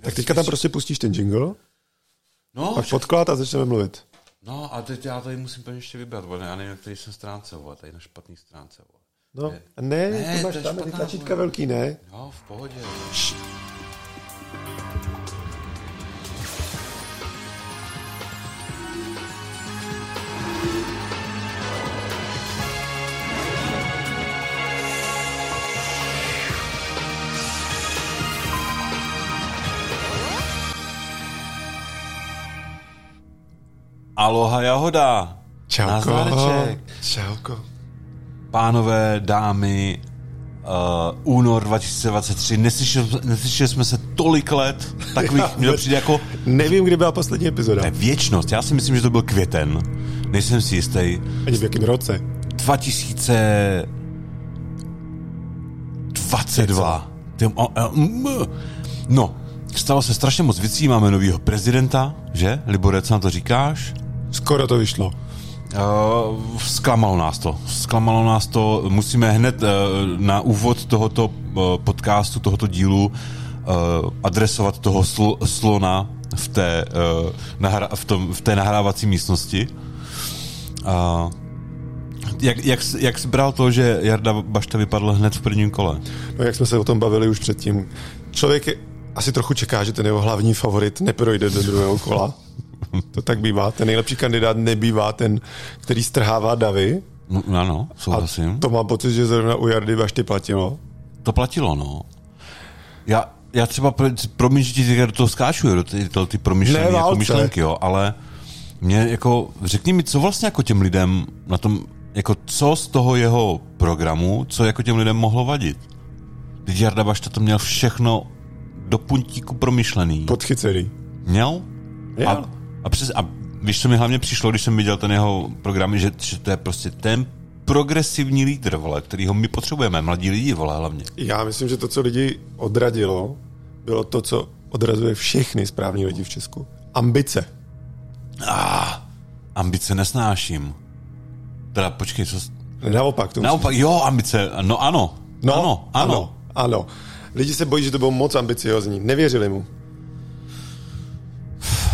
Tak teďka tam prostě pustíš ten jingle, No, pak podklad a začneme mluvit. no a teď já tady musím úplně ještě vybrat, vole, já nevím, na který jsem stránce, vole, tady na špatný stránce, vole. No, ne, Ne, to máš to je tam ty tlačítka velký, ne? Jo, v pohodě. Aloha jahoda. Čauko. Nazdáreček. Čauko. Pánové, dámy, uh, únor 2023, neslyšeli, neslyšeli jsme se tolik let, takových, to vůbec- přijde jako Nevím, kdy byla poslední epizoda. ne, věčnost. Já si myslím, že to byl květen. Nejsem si jistý. Ani v jakém roce. 2022. Ty, o, o, m, no, stalo se strašně moc věcí, máme novýho prezidenta, že? Libore, co na to říkáš? Skoro to vyšlo. Uh, zklamalo nás to. Zklamalo nás to. Musíme hned uh, na úvod tohoto uh, podcastu, tohoto dílu uh, adresovat toho sl- slona v té, uh, nahra- v, tom, v té nahrávací místnosti. Uh, jak, jak, jsi- jak jsi bral to, že Jarda Bašta vypadl hned v prvním kole? No, jak jsme se o tom bavili už předtím. Člověk je, asi trochu čeká, že ten jeho hlavní favorit neprojde do druhého kola. To tak bývá. Ten nejlepší kandidát nebývá ten, který strhává davy. No, ano, A souhlasím. to mám pocit, že zrovna u Jardy Bašty platilo. To platilo, no. Já, já třeba, pro- promiň, že ti teďka do toho skáču, do ty, do ty promyšlené Ne, jako myšlenky, jo, ale mě jako, řekni mi, co vlastně jako těm lidem na tom, jako co z toho jeho programu, co jako těm lidem mohlo vadit? Teď Jarda Bašta to měl všechno do puntíku promyšlený. Podchycený. Měl? Jo. A, a, přes, a víš, co mi hlavně přišlo, když jsem viděl ten jeho program, že, že to je prostě ten progresivní lídr, vole, kterýho my potřebujeme, mladí lidi, vole, hlavně. Já myslím, že to, co lidi odradilo, bylo to, co odrazuje všechny správní lidi v Česku. Ambice. Ah, ambice nesnáším. Teda počkej, co... Naopak. To Naopak, jo, ambice, no ano. No, ano, ano. ano. ano. Lidi se bojí, že to bylo moc ambiciozní. Nevěřili mu.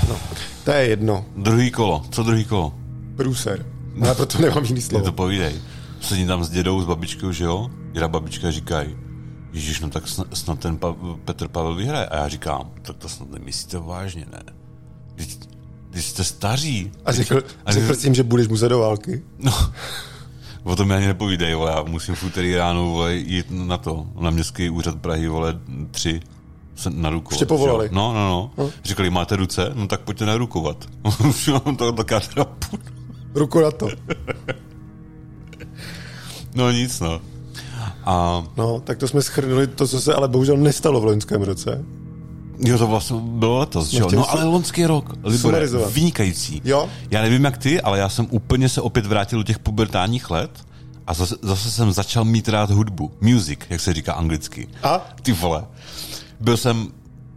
No, to je jedno. Druhý kolo, co druhý kolo? Průser. Já proto nemám jiný slovo. to povídej. Sedím tam s dědou, s babičkou, že jo? Děda babička říkají, Ježíš, no tak snad, snad ten pa, Petr Pavel vyhraje. A já říkám, tak to snad nemyslíte vážně, ne? Když, když jste staří. A řekl, A řekl řekl- jsi jim, že budeš muset do války. No, o tom mi ani nepovídej, vole, já musím v úterý ráno vole, jít na to, na městský úřad Prahy, vole, tři se narukovat. Už tě povolali. že? No, no, no. Říkali, máte ruce? No tak pojďte narukovat. to, tak já teda. Ruku na to. No nic, no. A No, tak to jsme schrnuli to, co se ale bohužel nestalo v loňském roce. jo, to vlastně bylo letos, že jo? No ale loňský rok, Libore, vynikající. Jo. Já nevím jak ty, ale já jsem úplně se opět vrátil do těch pubertálních let a zase, zase jsem začal mít rád hudbu. Music, jak se říká anglicky. A? Ty vole. Byl jsem,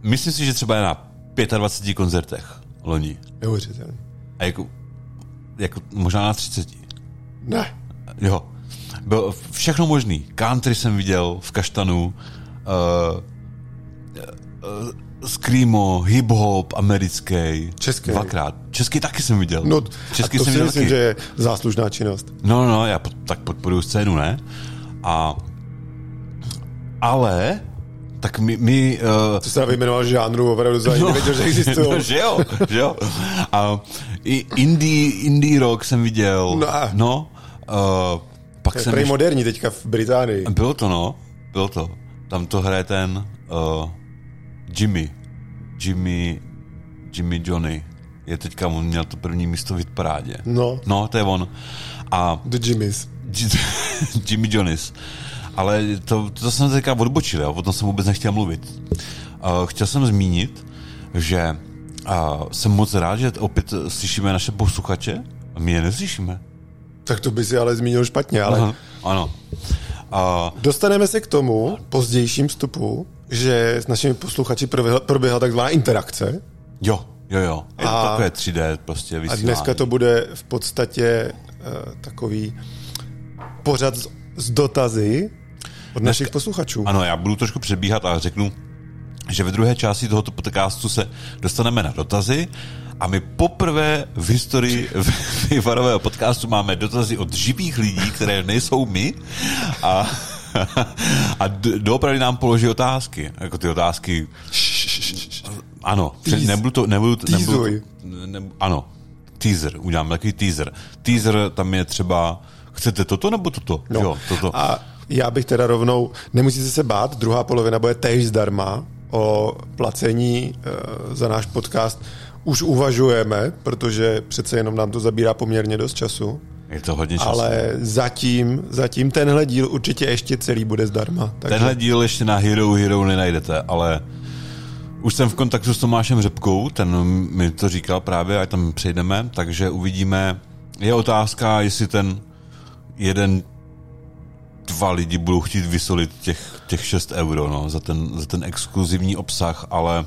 myslím si, že třeba na 25 koncertech loni. Neuvěřitelný. A jako, jako možná na 30. Ne. Jo. Byl všechno možný. Country jsem viděl v Kaštanu, uh, uh, screamo, hip-hop americký. Český. Dvakrát. Český taky jsem viděl. No, Český a to jsem si viděl myslím, taky. že je záslužná činnost. No, no, já pod, tak podporuju scénu, ne? A ale tak my, my uh, To se vyjmenoval žánru, opravdu za no. nevěděl, že existují. no, že jo, že jo. A i indie, indie rock jsem viděl. No. no uh, pak To je jsem ještě, moderní teďka v Británii. Bylo to, no. Bylo to. Tam to hraje ten uh, Jimmy. Jimmy, Jimmy Johnny. Je teďka, on měl to první místo v hitparádě. No. No, to je on. A The Jimmys. Jimmy Johnnis. Ale to, to jsem teďka odbočil, jo? o tom jsem vůbec nechtěl mluvit. Uh, chtěl jsem zmínit, že uh, jsem moc rád, že opět slyšíme naše posluchače a my je neslyšíme. Tak to by si ale zmínil špatně, ale Aha, ano. Uh, dostaneme se k tomu pozdějším vstupu, že s našimi posluchači proběhla, proběhla takzvaná interakce jo, jo, jo. Je to A- takové 3D prostě a vysílání. dneska to bude v podstatě uh, takový pořad z, z dotazy od našich posluchačů. Ano, já budu trošku přebíhat a řeknu, že ve druhé části tohoto podcastu se dostaneme na dotazy a my poprvé v historii Vývarového podcastu máme dotazy od živých lidí, které nejsou my a, a doopravdy nám položí otázky. Jako ty otázky... Ano, nebudu to... Nebudu, nebudu, nebudu, ano, teaser, udělám takový teaser. Teaser tam je třeba, chcete toto nebo toto? No. Jo, toto. A já bych teda rovnou, nemusíte se bát, druhá polovina bude též zdarma o placení uh, za náš podcast. Už uvažujeme, protože přece jenom nám to zabírá poměrně dost času. Je to hodně času. Ale zatím, zatím tenhle díl určitě ještě celý bude zdarma. Takže... Tenhle díl ještě na Hero Hero nenajdete, ale už jsem v kontaktu s Tomášem Řepkou, ten mi to říkal právě, ať tam přejdeme, takže uvidíme. Je otázka, jestli ten jeden dva lidi budou chtít vysolit těch, těch 6 euro no, za, ten, za ten exkluzivní obsah, ale...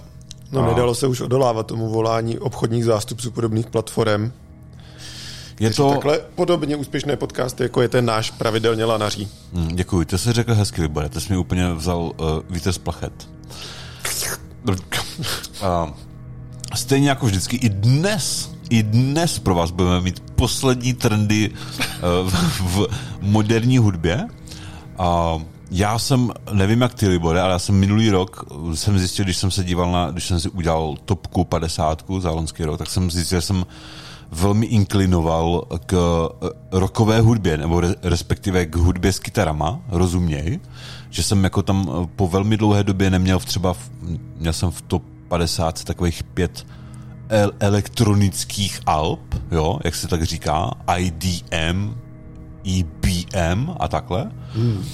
No, a... nedalo se už odolávat tomu volání obchodních zástupců podobných platform. Je to... Takhle podobně úspěšné podcasty, jako je ten náš, pravidelně lanaří. Hmm, děkuji, to jsi řekl hezky, Libore, to jsi mi úplně vzal uh, vítr z plachet. Uh, stejně jako vždycky, i dnes i dnes pro vás budeme mít poslední trendy uh, v, v moderní hudbě. Uh, já jsem, nevím jak ty, Libore, ale já jsem minulý rok, jsem zjistil, když jsem se díval na, když jsem si udělal topku 50 za loňský rok, tak jsem zjistil, že jsem velmi inklinoval k eh, rokové hudbě, nebo respektive k hudbě s kytarama, rozuměj, že jsem jako tam po velmi dlouhé době neměl v třeba, v, měl jsem v top 50 takových pět el- elektronických alb, jo, jak se tak říká, IDM, EBM a takhle. Hmm.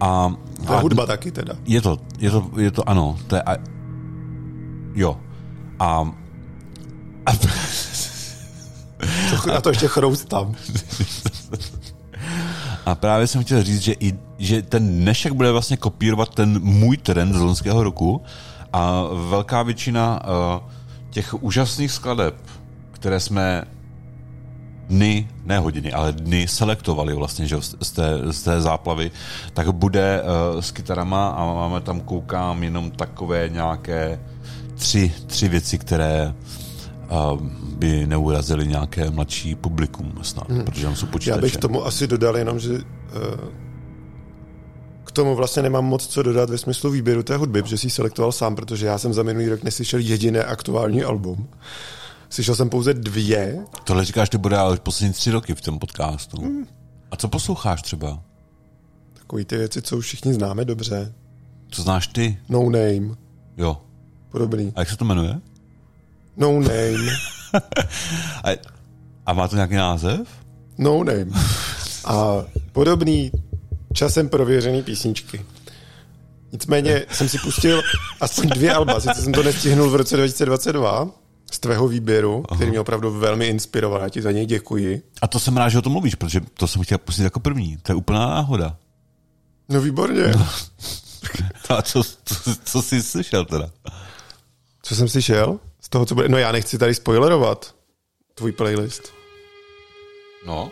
A, a, hudba taky teda. Je to, je to, je to ano, to je, a, jo. A, a, to, a to ještě chroustám. A právě jsem chtěl říct, že, i, že ten dnešek bude vlastně kopírovat ten můj trend z loňského roku a velká většina uh, těch úžasných skladeb, které jsme dny, ne hodiny, ale dny selektovali vlastně že z, té, z té záplavy, tak bude uh, s kytarama a máme tam, koukám, jenom takové nějaké tři, tři věci, které uh, by neurazily nějaké mladší publikum snad, hmm. protože tam jsou počítače. Já bych tomu asi dodal jenom, že uh, k tomu vlastně nemám moc co dodat ve smyslu výběru té hudby, protože si ji selektoval sám, protože já jsem za minulý rok neslyšel jediné aktuální album. Slyšel jsem pouze dvě. Tohle říkáš, ty bude ale poslední tři roky v tom podcastu. Hmm. A co posloucháš třeba? Takový ty věci, co už všichni známe dobře. Co znáš ty? No Name. Jo. Podobný. A jak se to jmenuje? No Name. a, a má to nějaký název? No Name. A podobný časem prověřený písničky. Nicméně jsem si pustil aspoň dvě alba, sice jsem to nestihnul v roce 2022, z tvého výběru, Aha. který mě opravdu velmi inspiroval. Já ti za něj děkuji. A to jsem rád, že o tom mluvíš, protože to jsem chtěl pustit jako první. To je úplná náhoda. No výborně. No. A co, co, co jsi slyšel teda? Co jsem slyšel? Z toho, co bude... No já nechci tady spoilerovat tvůj playlist. No.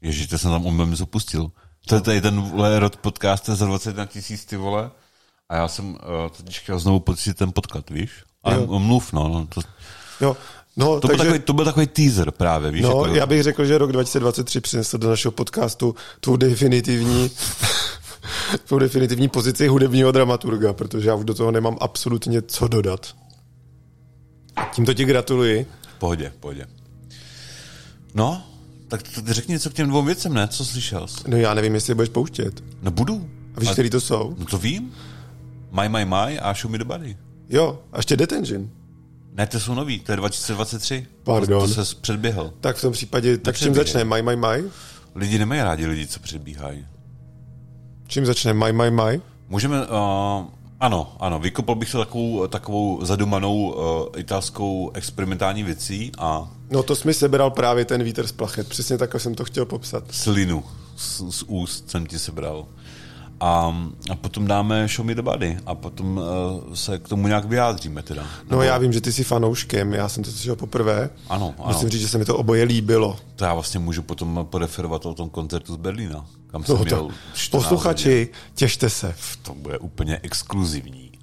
Ježíš, to jsem tam umím něco pustil. To je tady ten vole, rod podcast za 21 tisíc, ty vole. A já jsem uh, teď chtěl znovu pocit ten podklad, víš? A jo. mluv, no. no to... Jo, No, to, takže, byl takový, to byl takový teaser právě, víš? No, jako... já bych řekl, že rok 2023 přinesl do našeho podcastu tvou definitivní tvou definitivní pozici hudebního dramaturga, protože já už do toho nemám absolutně co dodat. Tímto ti gratuluji. Pohodě, pohodě. No, tak ty řekni něco k těm dvou věcem, ne? Co slyšel jsi? No já nevím, jestli je budeš pouštět. No budu. A víš, a... který to jsou? No to vím. My, my, my a Show me the body. Jo, a ještě Detention. Ne, to jsou nový, to je 2023. Pardon. To, to se předběhl. Tak v tom případě, tak čím začne? My, my, my? Lidi nemají rádi lidi, co předbíhají. Čím začne? My, my, my? Můžeme, uh, ano, ano, vykopal bych to takovou, takovou zadumanou uh, italskou experimentální věcí a... No to jsi mi sebral právě ten vítr z plachet, přesně tak, jsem to chtěl popsat. Slinu z, z úst jsem ti sebral. A, a potom dáme Show Me the Body a potom uh, se k tomu nějak vyjádříme teda. No, Nebo... No já vím, že ty jsi fanouškem, já jsem to slyšel poprvé. Ano, ano. Musím říct, že se mi to oboje líbilo. To já vlastně můžu potom podeferovat o tom koncertu z Berlína, kam jsem no, měl Posluchači, těšte se. To bude úplně exkluzivní.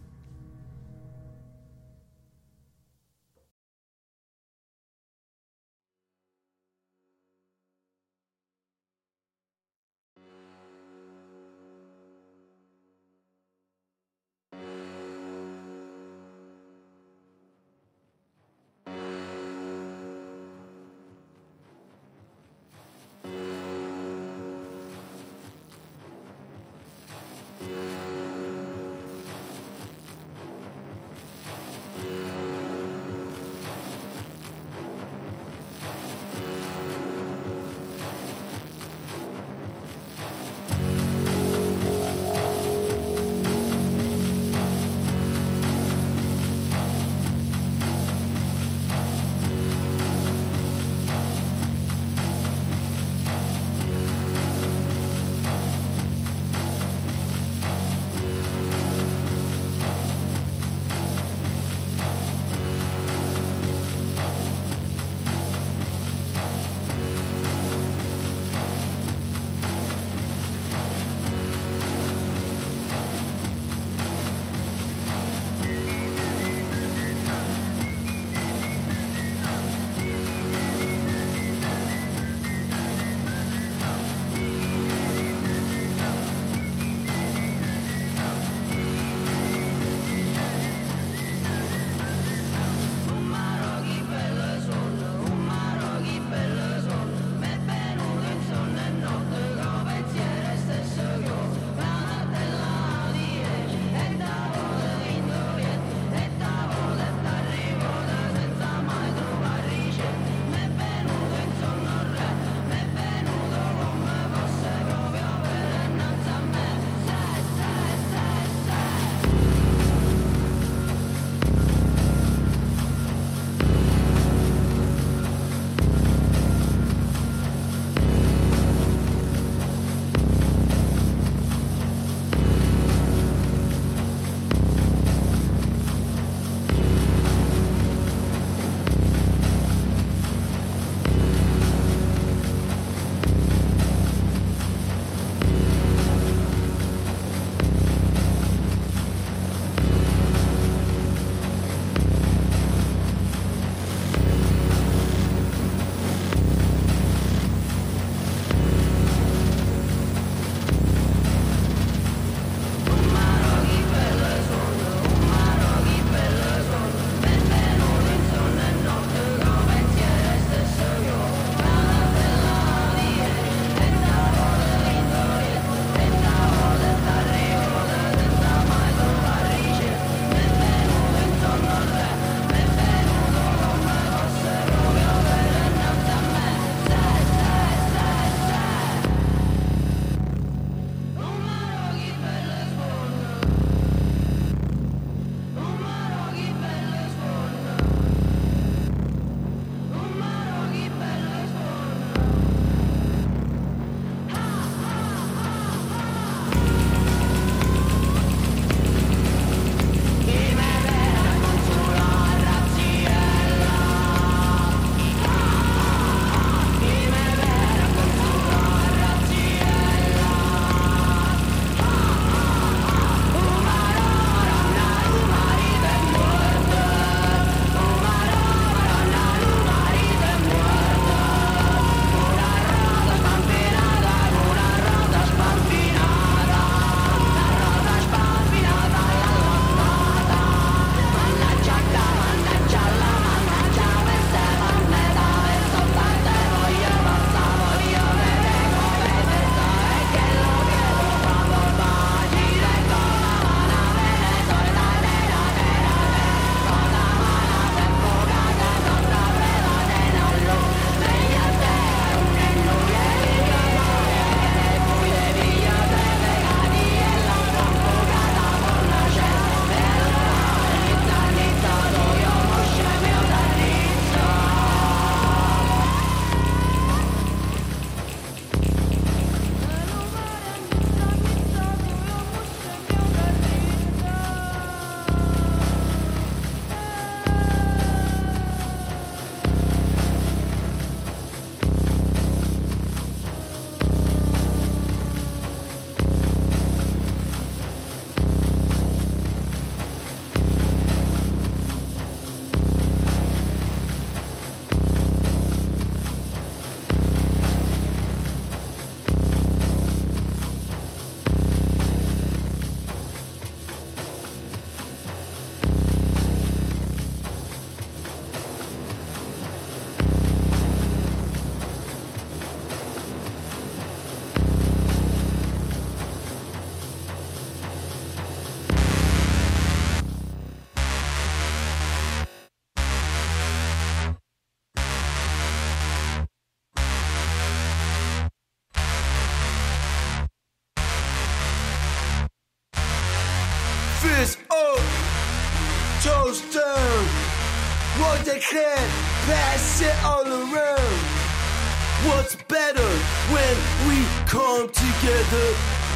What's better when we come together?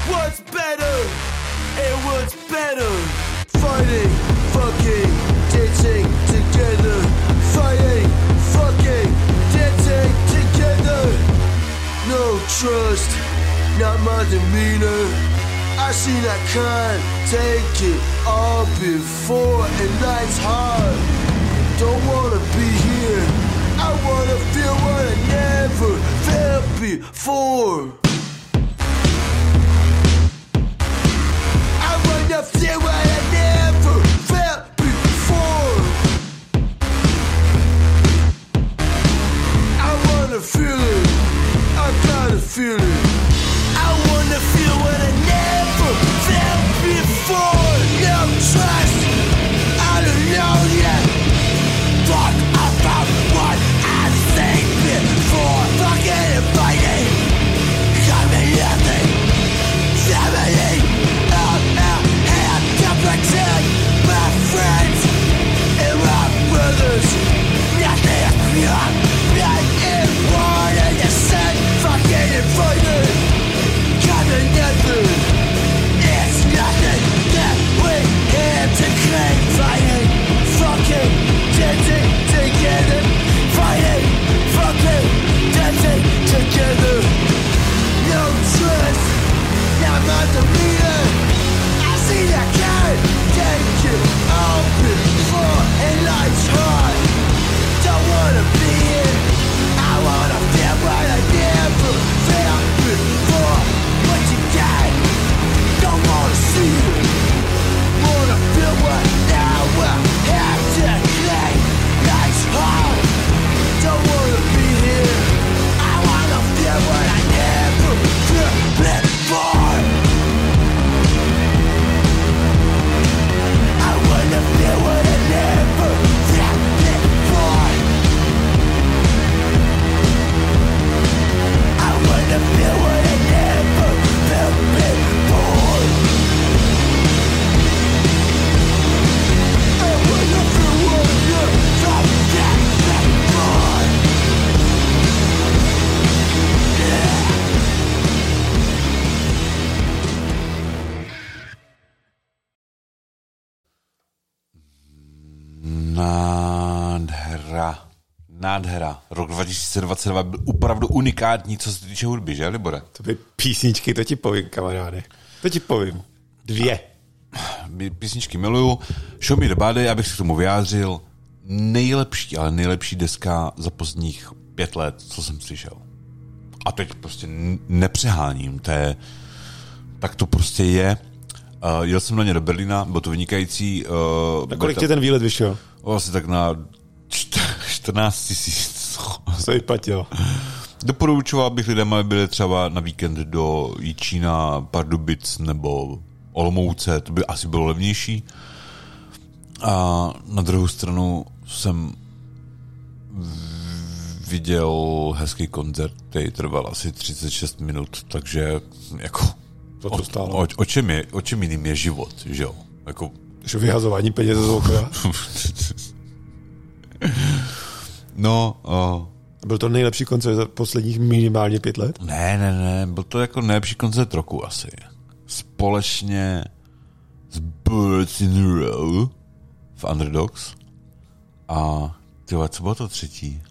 What's better? And what's better? Fighting, fucking, dancing together. Fighting, fucking, dancing together. No trust, not my demeanor. I seen I can't take it all before, and life's hard. Don't wanna be here. I wanna feel never felt before. I wanna feel what I never felt before. I wanna feel it. I gotta feel it. I wanna feel what I never felt before. together. No trust, Not I'm on the. I see that can't take. Nádhera. Nádhera. Rok 2022 byl opravdu unikátní, co se týče hudby, že, Libore? To by písničky, to ti povím, kamaráde. To ti povím. Dvě. Pí- Písničky miluju. Show me the body, abych se k tomu vyjádřil. Nejlepší, ale nejlepší deska za pozdních pět let, co jsem slyšel. A teď prostě nepřeháním, to je, tak to prostě je. Uh, jel jsem na ně do Berlína, byl to vynikající. Uh, Na kolik ti ten výlet vyšel? Asi tak na čt- 14 tisíc. Se vyplatilo. Doporučoval bych lidem, aby byli třeba na víkend do Jičína, Pardubic nebo Olomouce, to by asi bylo levnější. A na druhou stranu jsem viděl hezký koncert, který trval asi 36 minut, takže jako To to stálo. o, o, čem je, o čem jiným je život, že jo? Jako, Že vyhazování peněz z okna. no, uh, Byl to nejlepší koncert za posledních minimálně pět let? Ne, ne, ne, byl to jako nejlepší koncert roku asi. Společně s Birds in a Row v Underdogs a ty co bylo to třetí?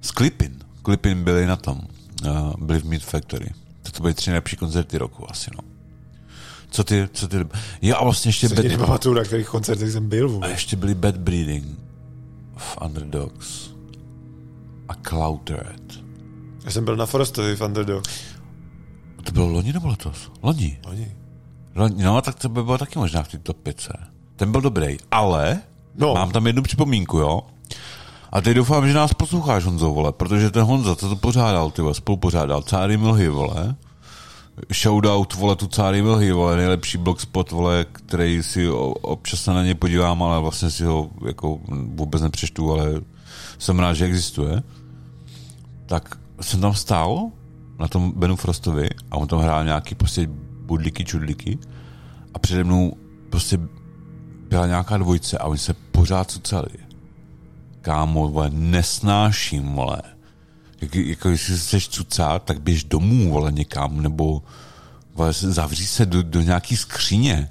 S Clipin. Clipin byli na tom. Uh, byli v Meat Factory. To, to byly tři nejlepší koncerty roku asi, no. Co ty, co ty... Jo, a vlastně ještě... Se ti nepamatuju, na kterých koncertech jsem byl A vůbec. ještě byli Bad Breeding v Underdogs a Cloud Red. Já jsem byl na Forestovi v Underdog. To bylo loni nebo letos? Loni. Oni. Loni. No, tak to by bylo taky možná v té top 5. Ten byl dobrý, ale no. mám tam jednu připomínku, jo? A teď doufám, že nás posloucháš, Honzo, vole, protože ten Honza, co to pořádal, ty vole, spolupořádal, Cáry Milhy, vole, shoutout, vole, tu Cáry Milhy, vole, nejlepší blogspot, vole, který si občas na ně podívám, ale vlastně si ho jako vůbec nepřečtu, ale jsem rád, že existuje. Tak jsem tam stál na tom Benu Frostovi a on tam hrál nějaký prostě budliky, čudliky a přede mnou prostě byla nějaká dvojice a oni se pořád cucali. Kámo, vole, nesnáším, vole. Jak, jako jestli se chceš cucat, tak běž domů, vole, někam, nebo vole, zavří se do, do nějaký skříně.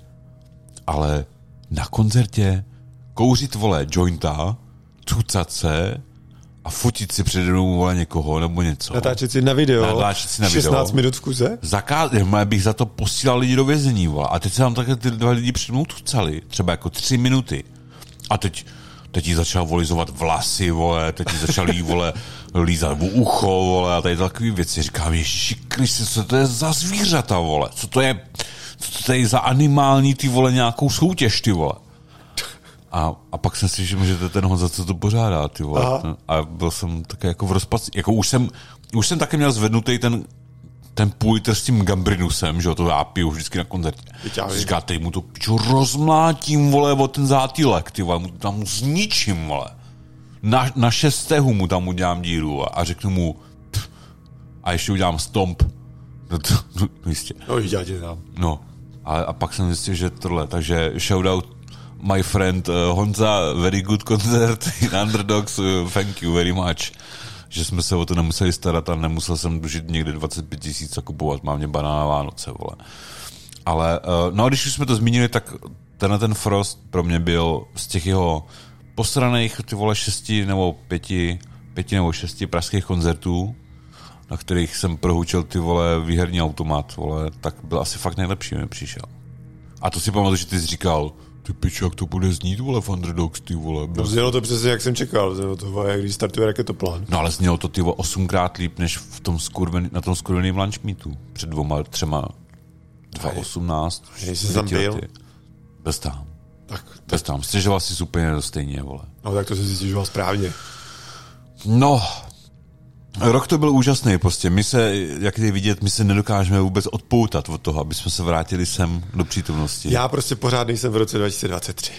Ale na koncertě kouřit, vole, jointa, cucat se a fotit si přede mnou, vole, někoho, nebo něco. Natáčet si na video. Natáčet si na video. 16 minut v kuse. Zakáz, bych za to posílal lidi do vězení, vole. A teď se tam takhle ty dva lidi před mnou tucali, třeba jako tři minuty. A teď, teď jí začal volizovat vlasy, vole, teď jí začal jí, vole, lízat v ucho, vole, a tady takové věci. Říkám, ježiši Kriste, co to je za zvířata, vole? Co to je, co to je za animální, ty vole, nějakou soutěž, ty vole? A, a pak jsem si říkal, že to je ten Honza, co to pořádá, ty vole. Aha. A byl jsem také jako v rozpaci. Jako už jsem, už jsem taky měl zvednutý ten, ten půl litr s tím gambrinusem, že jo, to já piju vždycky na koncertě. Říká, teď mu to pičo rozmlátím, vole, o ten zátýlek, ty vole, mu to tam zničím, vole. Na, na šestého mu tam udělám díru a, a řeknu mu, pff, a ještě udělám stomp. No to, no, jistě. No, já tě tam. No, a, a pak jsem zjistil, že tohle, takže shoutout my friend uh, Honza, very good concert in Underdogs, uh, thank you very much. Že jsme se o to nemuseli starat a nemusel jsem dužit někde 25 tisíc a kupovat, mám mě banána na Vánoce, vole. Ale, uh, no a když už jsme to zmínili, tak tenhle ten Frost pro mě byl z těch jeho posraných, ty vole, šesti nebo pěti, pěti nebo šesti pražských koncertů, na kterých jsem prohučil ty vole výherní automat, vole, tak byl asi fakt nejlepší, mi přišel. A to si pamatuju, že ty jsi říkal, ty pičo, jak to bude znít, vole, v Underdogs, ty vole. No, znělo to přesně, jak jsem čekal. Znělo to, vole, jak když startuje raketoplán. No ale znělo to ty vole, osmkrát líp, než v tom skurven, na tom skurveným lunch meetu. Před dvoma, třema, 2018. Hej, jsi tam byl? Bez tam. Tak, Bez tam. Stěžoval si úplně stejně, vole. no, tak to se zjistil správně. No, rok to byl úžasný, prostě. My se, jak je vidět, my se nedokážeme vůbec odpoutat od toho, aby jsme se vrátili sem do přítomnosti. Já prostě pořád nejsem v roce 2023.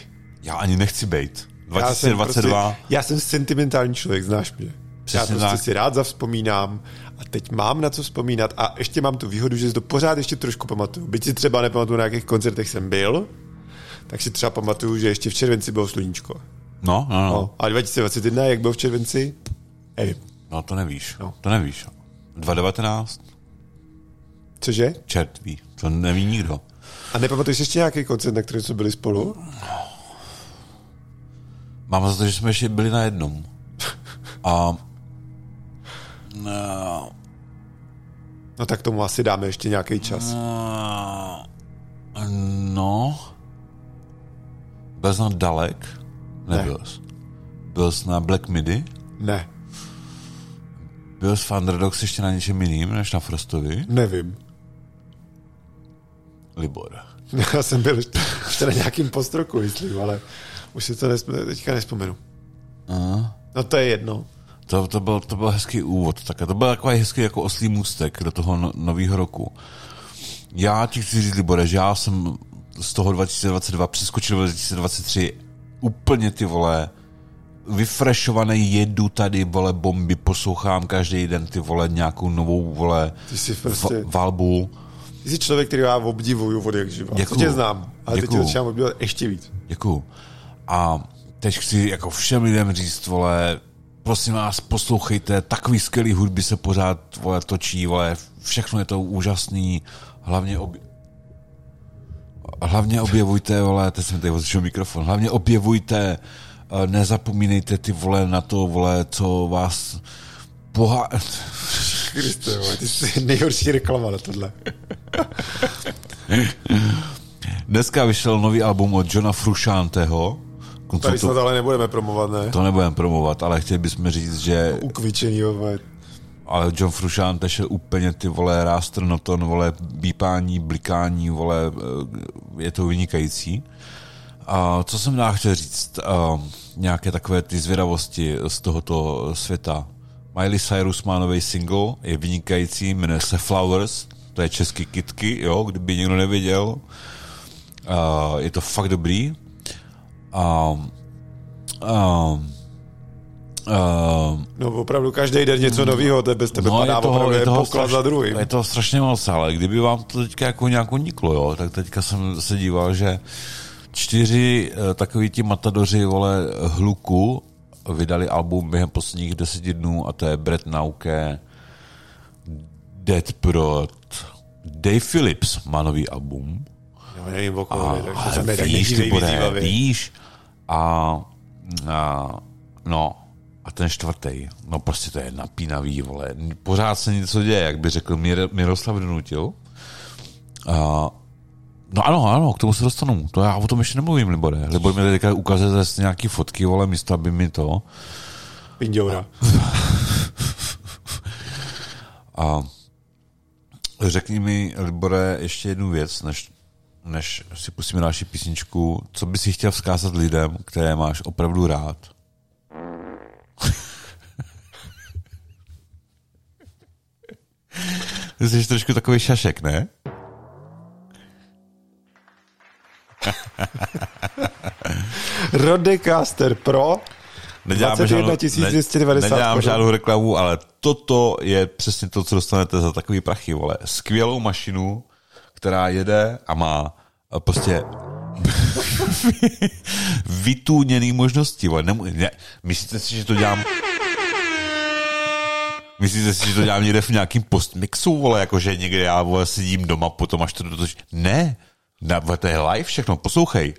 Já ani nechci být. Já jsem 2022. Prostě, já jsem sentimentální člověk, znáš mě. Přesně já prostě tak. si rád zavzpomínám a teď mám na co vzpomínat a ještě mám tu výhodu, že si to pořád ještě trošku pamatuju. Byť si třeba nepamatuju, na jakých koncertech jsem byl, tak si třeba pamatuju, že ještě v červenci bylo sluníčko. No, no, no. No. A 2021, jak byl v červenci? Nevím. No to nevíš. No. To nevíš. 2019? Cože? Čert ví. To neví nikdo. A nepamatuješ ještě nějaký koncert, na kterém jsme byli spolu? Mám za to, že jsme ještě byli na jednom. A no, No tak tomu asi dáme ještě nějaký čas. no byl jsi na Dalek? Nebyl jsi. Byl jsi na Black Midi? Ne, Byl jsi v Underdogs ještě na něčem jiným, než na Frostovi? nevím. Libor. Já jsem byl ještě, na nějakým postroku, myslím, ale už si to nesp- teďka nespomenu. Aha. No to je jedno. To, to, byl, to byl hezký úvod. Tak to byl takový hezký jako oslý můstek do toho no, nového roku. Já ti chci říct, Libore, že já jsem z toho 2022 přeskočil do 2023 úplně ty vole vyfrešovaný, jedu tady, vole, bomby, poslouchám každý den ty vole nějakou novou, vole, Ty jsi v, prostě, valbu. ty jsi člověk, který já obdivuju od jak živa. Co Děkuju. tě znám, ale teď tě Děkuju. začínám obdivovat ještě víc. Děkuju. A teď chci jako všem lidem říct, vole, prosím vás, poslouchejte, takový skvělý hudby se pořád, vole, točí, vole, všechno je to úžasný, hlavně obě... Hlavně objevujte, vole, teď jsem tady mikrofon, hlavně objevujte, eh, nezapomínejte ty vole na to, vole, co vás pohá... Kriste, ty jsi nejhorší reklama na tohle. Dneska vyšel nový album od Johna Fruscianteho, Tady snad ale nebudeme promovat, ne? to nebudeme promovat, ale chtěli bychom říct, že Ukvičenýho, vole. ale John Frusciante šel úplně ty vole rástronoton, vole bípání, blikání, vole, eh, je to vynikající. A co jsem dál chtěl říct, a nějaké takové ty zvědavosti z tohoto světa. Miley Cyrus má nový single, je vynikající, jmenuje se Flowers, to je český kitky, jo, kdyby někdo nevěděl. A je to fakt dobrý. A, a, a, No opravdu každý den něco nového, to je bez tebe no, padá toho- opravdu je toho poklad za druhým. Je to strašně moc, ale kdyby vám to teďka jako nějak uniklo, jo, tak teďka jsem se díval, že čtyři uh, takový ti matadoři, vole, hluku vydali album během posledních deseti dnů a to je Brett Nauke, Dead Prot, Dave Phillips má nový album. Já nevím, takže víš, ty bude, víš. A, a, no, a ten čtvrtý, no prostě to je napínavý, vole. Pořád se něco děje, jak by řekl Mir, Miroslav Donutil. A, no ano, ano, k tomu se dostanu. To já o tom ještě nemluvím, Libore. Libor mi teďka ukazuje zase nějaký fotky, vole, místo, aby mi to... Pindoura. A řekni mi, Libore, ještě jednu věc, než, než si pustíme další písničku. Co bys si chtěl vzkázat lidem, které máš opravdu rád? Jsi trošku takový šašek, ne? Rodecaster Pro Neděláme žádnou, 21 290 nedělám korun. žádnou reklamu, ale toto je přesně to, co dostanete za takový prachy, vole. Skvělou mašinu, která jede a má eh, prostě vytůněný možnosti, vole. Nemu, ne, myslíte si, že to dělám Myslíte si, že to dělám někde v nějakým postmixu, vole, jakože někde já vole, sedím doma, potom až to dotočím. Ne, na, to je live všechno, poslouchej.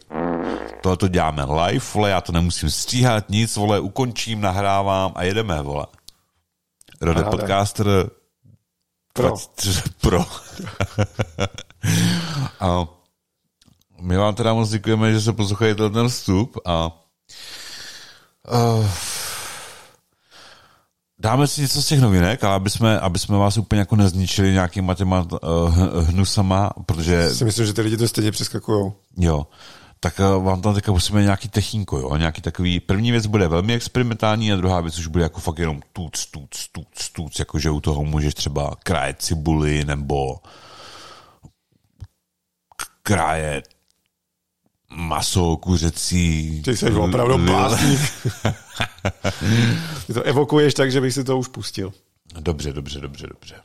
Tohle to děláme live, vole, já to nemusím stříhat, nic, vole, ukončím, nahrávám a jedeme, vole. Rode Paráda. Podcaster Pro. 23 Pro. a my vám teda moc děkujeme, že se poslouchají ten vstup a uh, dáme si něco z těch novinek, ale aby jsme, aby jsme vás úplně jako nezničili nějakýma těma uh, hnusama, protože Si myslím, že ty lidi to stejně přeskakujou. Jo. Tak uh, vám tam teďka musíme nějaký techínko, jo, nějaký takový, první věc bude velmi experimentální a druhá věc už bude jako fakt jenom tuc, tuc, tuc, tuc, jakože u toho můžeš třeba krájet cibuli nebo k- krájet maso kuřecí. Ty jsi opravdu básník. Ty to evokuješ tak, že bych si to už pustil. Dobře, dobře, dobře, dobře.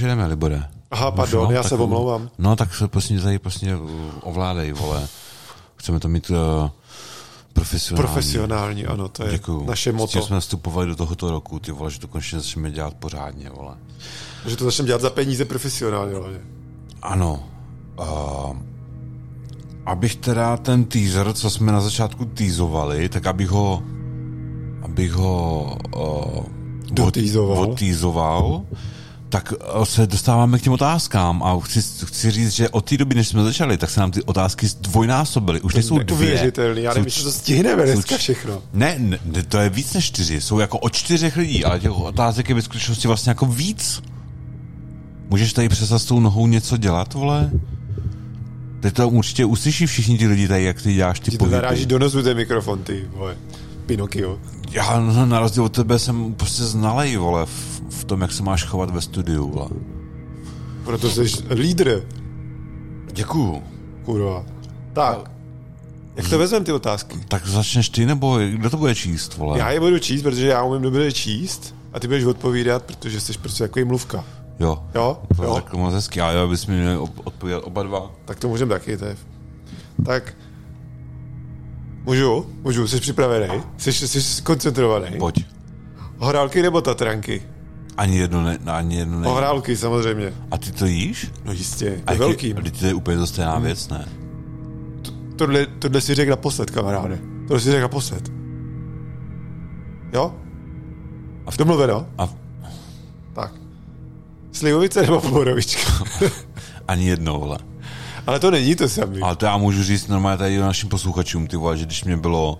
Už jedeme, Libore. Aha, pardon, Už, já se omlouvám. No, tak se prostě tady prostě ovládej, vole. Chceme to mít uh, profesionální. Profesionální, ano, to je Děkuju. naše moto. jsme vstupovali do tohoto roku, ty vole, že to konečně začneme dělat pořádně, vole. Že to začneme dělat za peníze profesionálně. hlavně. Ano. Uh, abych teda ten teaser, co jsme na začátku teasovali, tak abych ho abych ho uh, Dotýzoval. odtýzoval, tak eh, se dostáváme k těm otázkám a chci, chci říct, že od té doby, než jsme začali, tak se nám ty otázky zdvojnásobily. Už nejsou dvě. Já nevím, jestli to stihneme dneska všechno. Ne, ne, to je víc než čtyři. Jsou jako od čtyřech lidí, ale těch otázek je ve skutečnosti vlastně jako víc. Můžeš tady přestat s tou nohou něco dělat, vole? Teď to určitě uslyší všichni ty lidi tady, jak ty děláš ty Ti to naráží pohyby. do nosu ten mikrofon, ty vole. Pinokio. Já no, na rozdíl od tebe jsem prostě znalej, vole, v, v tom, jak se máš chovat ve studiu, vole. Proto jsi lídr, Děkuju. kurva. Tak. Jak to vezmeme ty otázky? Tak začneš ty, nebo kdo to bude číst, vole? Já je budu číst, protože já umím dobře číst a ty budeš odpovídat, protože jsi prostě jako mluvka. Jo. Jo? To Jo? řekl moc hezky, ale bys mi měl odpovědět oba dva. Tak to můžeme taky, to je. Tak. Můžu? Můžu, jsi připravený? Jsi, jsi koncentrovaný? Pojď. Horálky nebo tatranky? Ani jedno ne, no, ani jedno ne. Horálky samozřejmě. A ty to jíš? No jistě, A je velký. Teď to je úplně to stejná věc, ne? Tohle, tohle si řekl naposled, kamaráde. Tohle si řekl naposled. Jo? A v domluveno? A Tak. Slivovice nebo borovička? ani jedno, vole. Ale to není to samý. Ale to já můžu říct normálně tady našim posluchačům, ty vole, že když mě bylo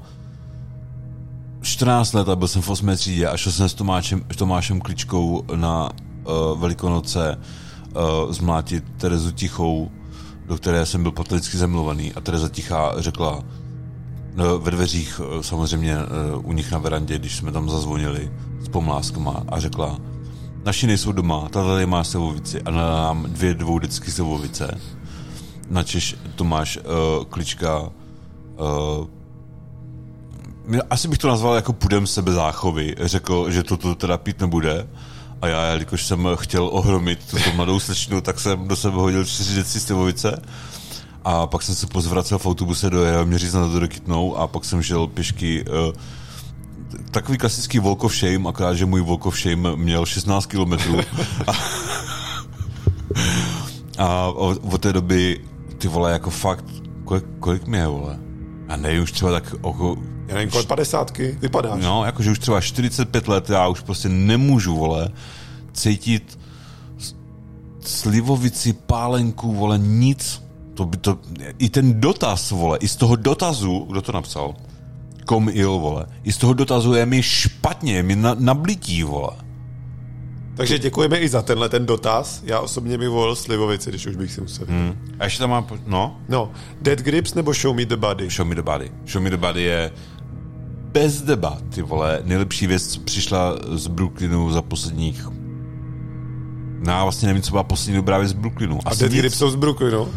14 let a byl jsem v 8. třídě a šel jsem s Tomášem, Tomášem Kličkou na uh, Velikonoce uh, zmlátit Terezu Tichou, do které jsem byl patolicky zamluvaný a Tereza Tichá řekla no, ve dveřích, samozřejmě eh, u nich na verandě, když jsme tam zazvonili s pomláskama a řekla, naši nejsou doma, ta tady má slivovici a dala nám dvě dvoudecky slivovice. Načež Tomáš uh, Klička uh, asi bych to nazval jako půdem sebe záchovy. Řekl, že toto teda pít nebude. A já, jelikož jsem chtěl ohromit tuto mladou slečnu, tak jsem do sebe hodil čtyři deci slivovice. A pak jsem se pozvracel v autobuse do Jaroměří na to dokytnou a pak jsem šel pěšky uh, takový klasický walk of shame, akorát, že můj walk of shame měl 16 kilometrů. A, a od, té doby, ty vole, jako fakt, kolik, kolik mě je, vole? Já nevím, už třeba tak oko, Já nevím, kolik padesátky vypadáš. No, jakože už třeba 45 let, já už prostě nemůžu, vole, cítit slivovici, pálenku, vole, nic. To by to, i ten dotaz, vole, i z toho dotazu, kdo to napsal? Kom il, vole. I z toho dotazu je mi špatně, je mi na, nablití, vole. Takže děkujeme i za tenhle ten dotaz. Já osobně bych volil slivovici, když už bych si musel. Hmm. A ještě tam mám, po- no, No, Dead Grips nebo Show Me the Body? Show Me the Body. Show Me the Body je bez debat, ty vole, nejlepší věc, co přišla z Brooklynu za posledních No, já vlastně nevím, co byla poslední dobrá věc z Brooklynu. A Asi Dead nic. Grips jsou z Brooklynu.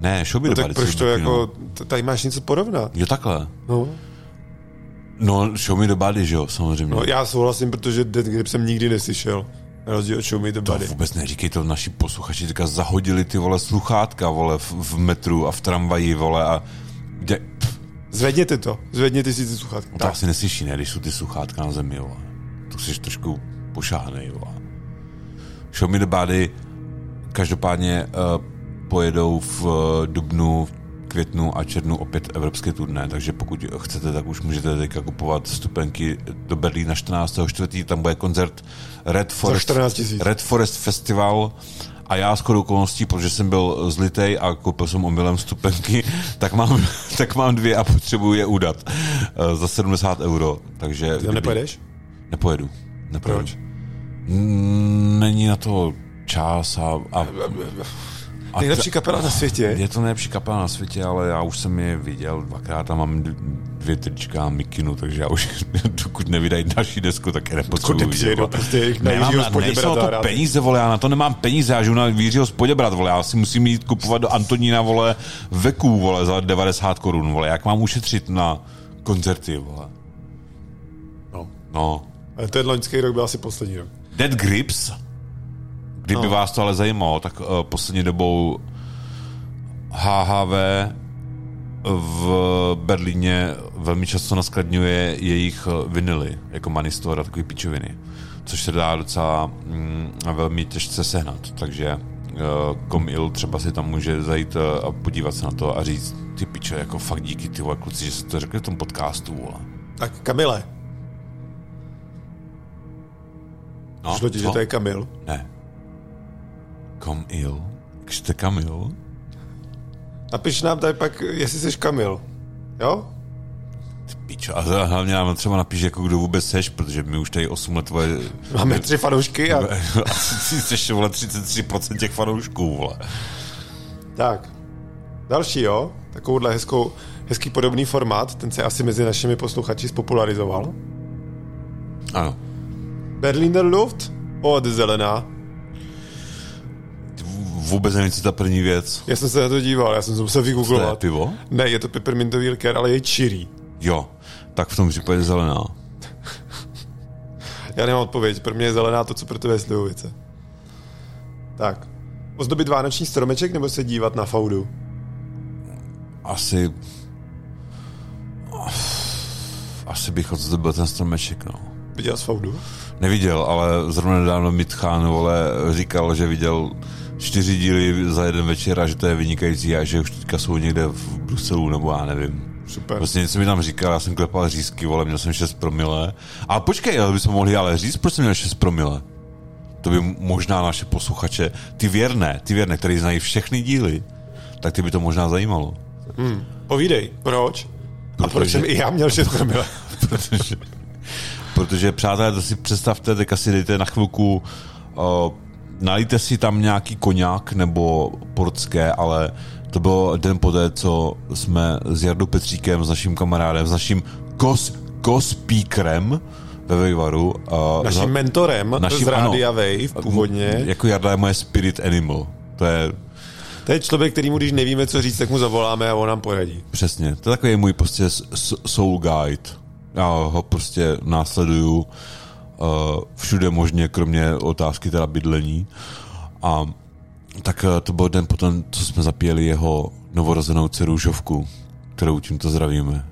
Ne, Show Me No the tak Body. proč to jako, tady máš něco porovnat. Jo, takhle. No. No, Show Me the Body, že jo, samozřejmě. no, já souhlasím, protože Dead Grips jsem nikdy neslyšel. Rozdíl Show Me the to Body. vůbec neříkej to, naši posluchači teďka zahodili ty vole sluchátka, vole, v, v metru a v tramvaji, vole, a kde, pff, Zvedněte to, zvedněte si ty sluchátka. to asi neslyší, ne, když jsou ty sluchátka na zemi, vole. To jsi trošku pošáhnej, vole. Show Me the Body každopádně uh, pojedou v uh, dubnu, květnu a červnu opět evropské turné, takže pokud chcete, tak už můžete teďka kupovat vstupenky do Berlína 14.4. Tam bude koncert Red Forest, 14 000. Red Forest Festival a já s chodou okolností, protože jsem byl zlitej a koupil jsem omylem vstupenky, tak mám, tak mám dvě a potřebuji je udat eh, za 70 euro. Takže Ty tam nepojedeš? Nepojedu. nepojedu. Proč? Není na to čas a, a, a Nejlepší kapela na světě. je to nejlepší kapela na světě, ale já už jsem je viděl dvakrát a mám dvě trička a mikinu, takže já už dokud nevydají další desku, tak je nepotřebuji. Dokud nepřijedou prostě na Jiřího to hrát. peníze, vole, já na to nemám peníze, já žiju na Jiřího spodě brat, vole, já si musím jít kupovat do Antonína, vole, veků, vole, za 90 korun, vole, jak mám ušetřit na koncerty, vole. No. No, Ale ten loňský rok byl asi poslední rok. Dead Grips, kdyby No. vás to ale zajímalo, tak uh, poslední dobou HHV v Berlíně velmi často naskladňuje jejich eh, vinily, jako Manistor a takový pičoviny, což se dá docela mm, velmi těžce sehnat, takže uh, Komil třeba si tam může zajít a podívat se na to a říct, ty pičo, jako fakt díky ty vole kluci, že jste to řekli v tom podcastu, vole. Tak Kamile, No, šlo ti, že to je Kamil? Ne. Komil? Jak jste Kamil? Napiš nám tady pak, jestli jsi Kamil. Jo? Pičo, a hlavně nám třeba napíš, jako kdo vůbec seš, protože my už tady 8 let tvoje... Máme tři fanoušky a... Asi jsi, vole, 33% těch fanoušků, vole. Tak. Další, jo? Takovouhle hezkou, hezký podobný formát, ten se asi mezi našimi posluchači spopularizoval. Ano. Berliner Luft od Zelená. Vůbec nevím, co ta první věc. Já jsem se na to díval, já jsem se musel To je vygooglovat. pivo? Ne, je to peppermintový likér, ale je čirý. Jo. Tak v tom případě zelená. Já nemám odpověď, pro mě je zelená to, co pro tebe je slivovice. Tak. Ozdobit vánoční stromeček nebo se dívat na faudu? Asi... Asi bych odzdobil ten stromeček, no. Viděl jsi faudu? Neviděl, ale zrovna nedávno Mitchán, vole, říkal, že viděl čtyři díly za jeden večer a že to je vynikající a že už teďka jsou někde v Bruselu, nebo já nevím. Super. Prostě něco mi tam říkal, já jsem klepal řízky, vole, měl jsem 6 promile. A počkej, ale bychom mohli ale říct, proč jsem měl 6 promile. To by možná naše posluchače, ty věrné, ty věrné, který znají všechny díly, tak ty by to možná zajímalo. Povídej, proč? A proč Protože- jsem i já měl 6 promile? protože, protože přátelé, to si představte, teďka si dejte na chvilku, uh, nalijte si tam nějaký koňák nebo portské, ale to bylo den poté, co jsme s Jardou Petříkem, s naším kamarádem, s naším kos, kospíkrem ve Vejvaru. Uh, Naším mentorem Naším, z. Rádia Wave původně. Jako Jarda je moje spirit animal. To je To je člověk, kterýmu, když nevíme, co říct, tak mu zavoláme a on nám poradí. Přesně. To je takový můj prostě soul guide. Já ho prostě následuju všude možně, kromě otázky teda bydlení. A tak uh, to byl den potom, co jsme zapíjeli jeho novorozenou dceru Žovku, kterou tímto zdravíme.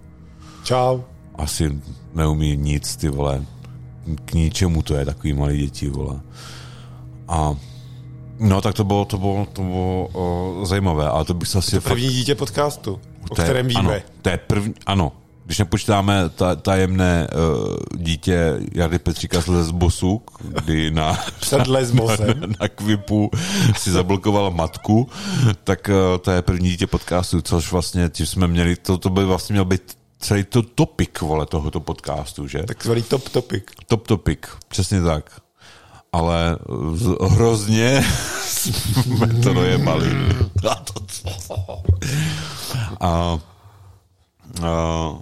Čau. Asi neumí nic, ty vole. K ničemu to je takový malý děti, vole. A no, tak to bylo, to bylo, to bylo uh, zajímavé, ale to bych se asi To první dítě podcastu, o to je- kterém víme. Ano, to je první, ano. Když nepočítáme ta, tajemné uh, dítě Jardy Petříka z Lesbosu, kdy na, Před Lesbosem. na, na Kvipu si zablokoval matku, tak uh, to je první dítě podcastu, což vlastně, tím jsme měli, to, to by vlastně měl být celý to topik, vole, tohoto podcastu, že? Takzvaný top topic. Top topic, přesně tak. Ale z- hrozně jsme to dojebali. A to co? A, a,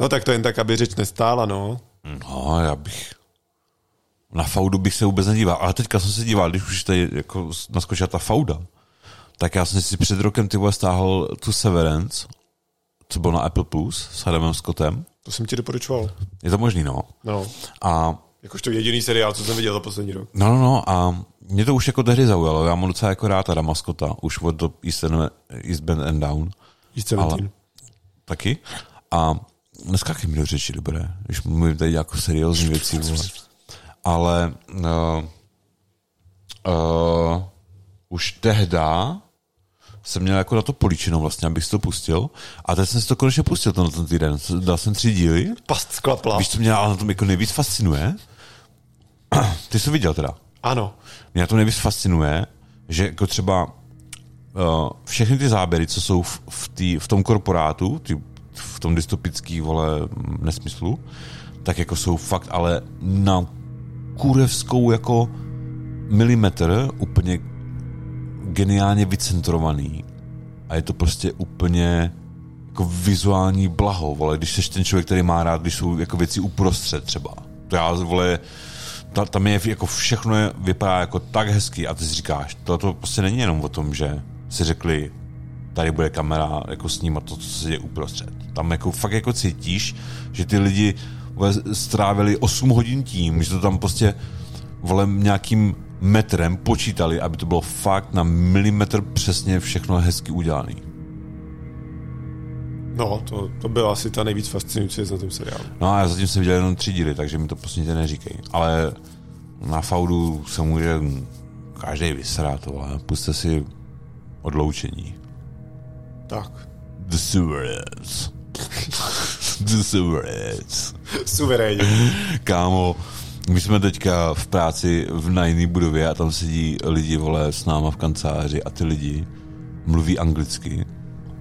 No tak to jen tak, aby řeč nestála, no. no, já bych na Faudu bych se vůbec nedíval. Ale teďka jsem se díval, když už tady jako naskočila ta Fauda, tak já jsem si před rokem ty stáhl tu Severance, co bylo na Apple Plus s Adamem Scottem. To jsem ti doporučoval. Je to možný, no. No. A Jakožto jediný seriál, co jsem viděl za poslední rok. No, no, no, a mě to už jako tehdy zaujalo. Já mám docela jako rád Adama Scotta, už od East, End, East Bend and Down. East 17. Ale- Taky. A neskákej mi do řeči, dobré, když mluvím tady jako seriózní věci. Vole. Ale uh, uh, už tehda jsem měl jako na to políčeno vlastně, abych si to pustil. A teď jsem si to konečně pustil ten, ten týden. Dal jsem tři díly. Past sklapla. Víš, co mě ale na tom jako nejvíc fascinuje? Ty jsi to viděl teda. Ano. Mě na to nejvíc fascinuje, že jako třeba uh, všechny ty záběry, co jsou v, v, tý, v tom korporátu, ty, v tom dystopický vole nesmyslu, tak jako jsou fakt ale na kurevskou jako milimetr úplně geniálně vycentrovaný a je to prostě úplně jako vizuální blaho, vole, když jsi ten člověk, který má rád, když jsou jako věci uprostřed třeba. To já, vole, ta, tam je jako všechno je, vypadá jako tak hezky a ty si říkáš, to, to prostě není jenom o tom, že si řekli, tady bude kamera jako snímat to, co se děje uprostřed. Tam jako fakt jako cítíš, že ty lidi strávili 8 hodin tím, že to tam prostě vole, nějakým metrem počítali, aby to bylo fakt na milimetr přesně všechno hezky udělané. No, to, to byla asi ta nejvíc fascinující věc na tom seriálu. No a já zatím jsem viděl jenom tři díly, takže mi to prostě tě neříkej. Ale na Faudu se může každý vysrát, vole. Puste si odloučení. Tak. The Sewers. The Sewers. Suverénně. Kámo, my jsme teďka v práci v na jiný budově a tam sedí lidi, vole, s náma v kanceláři a ty lidi mluví anglicky.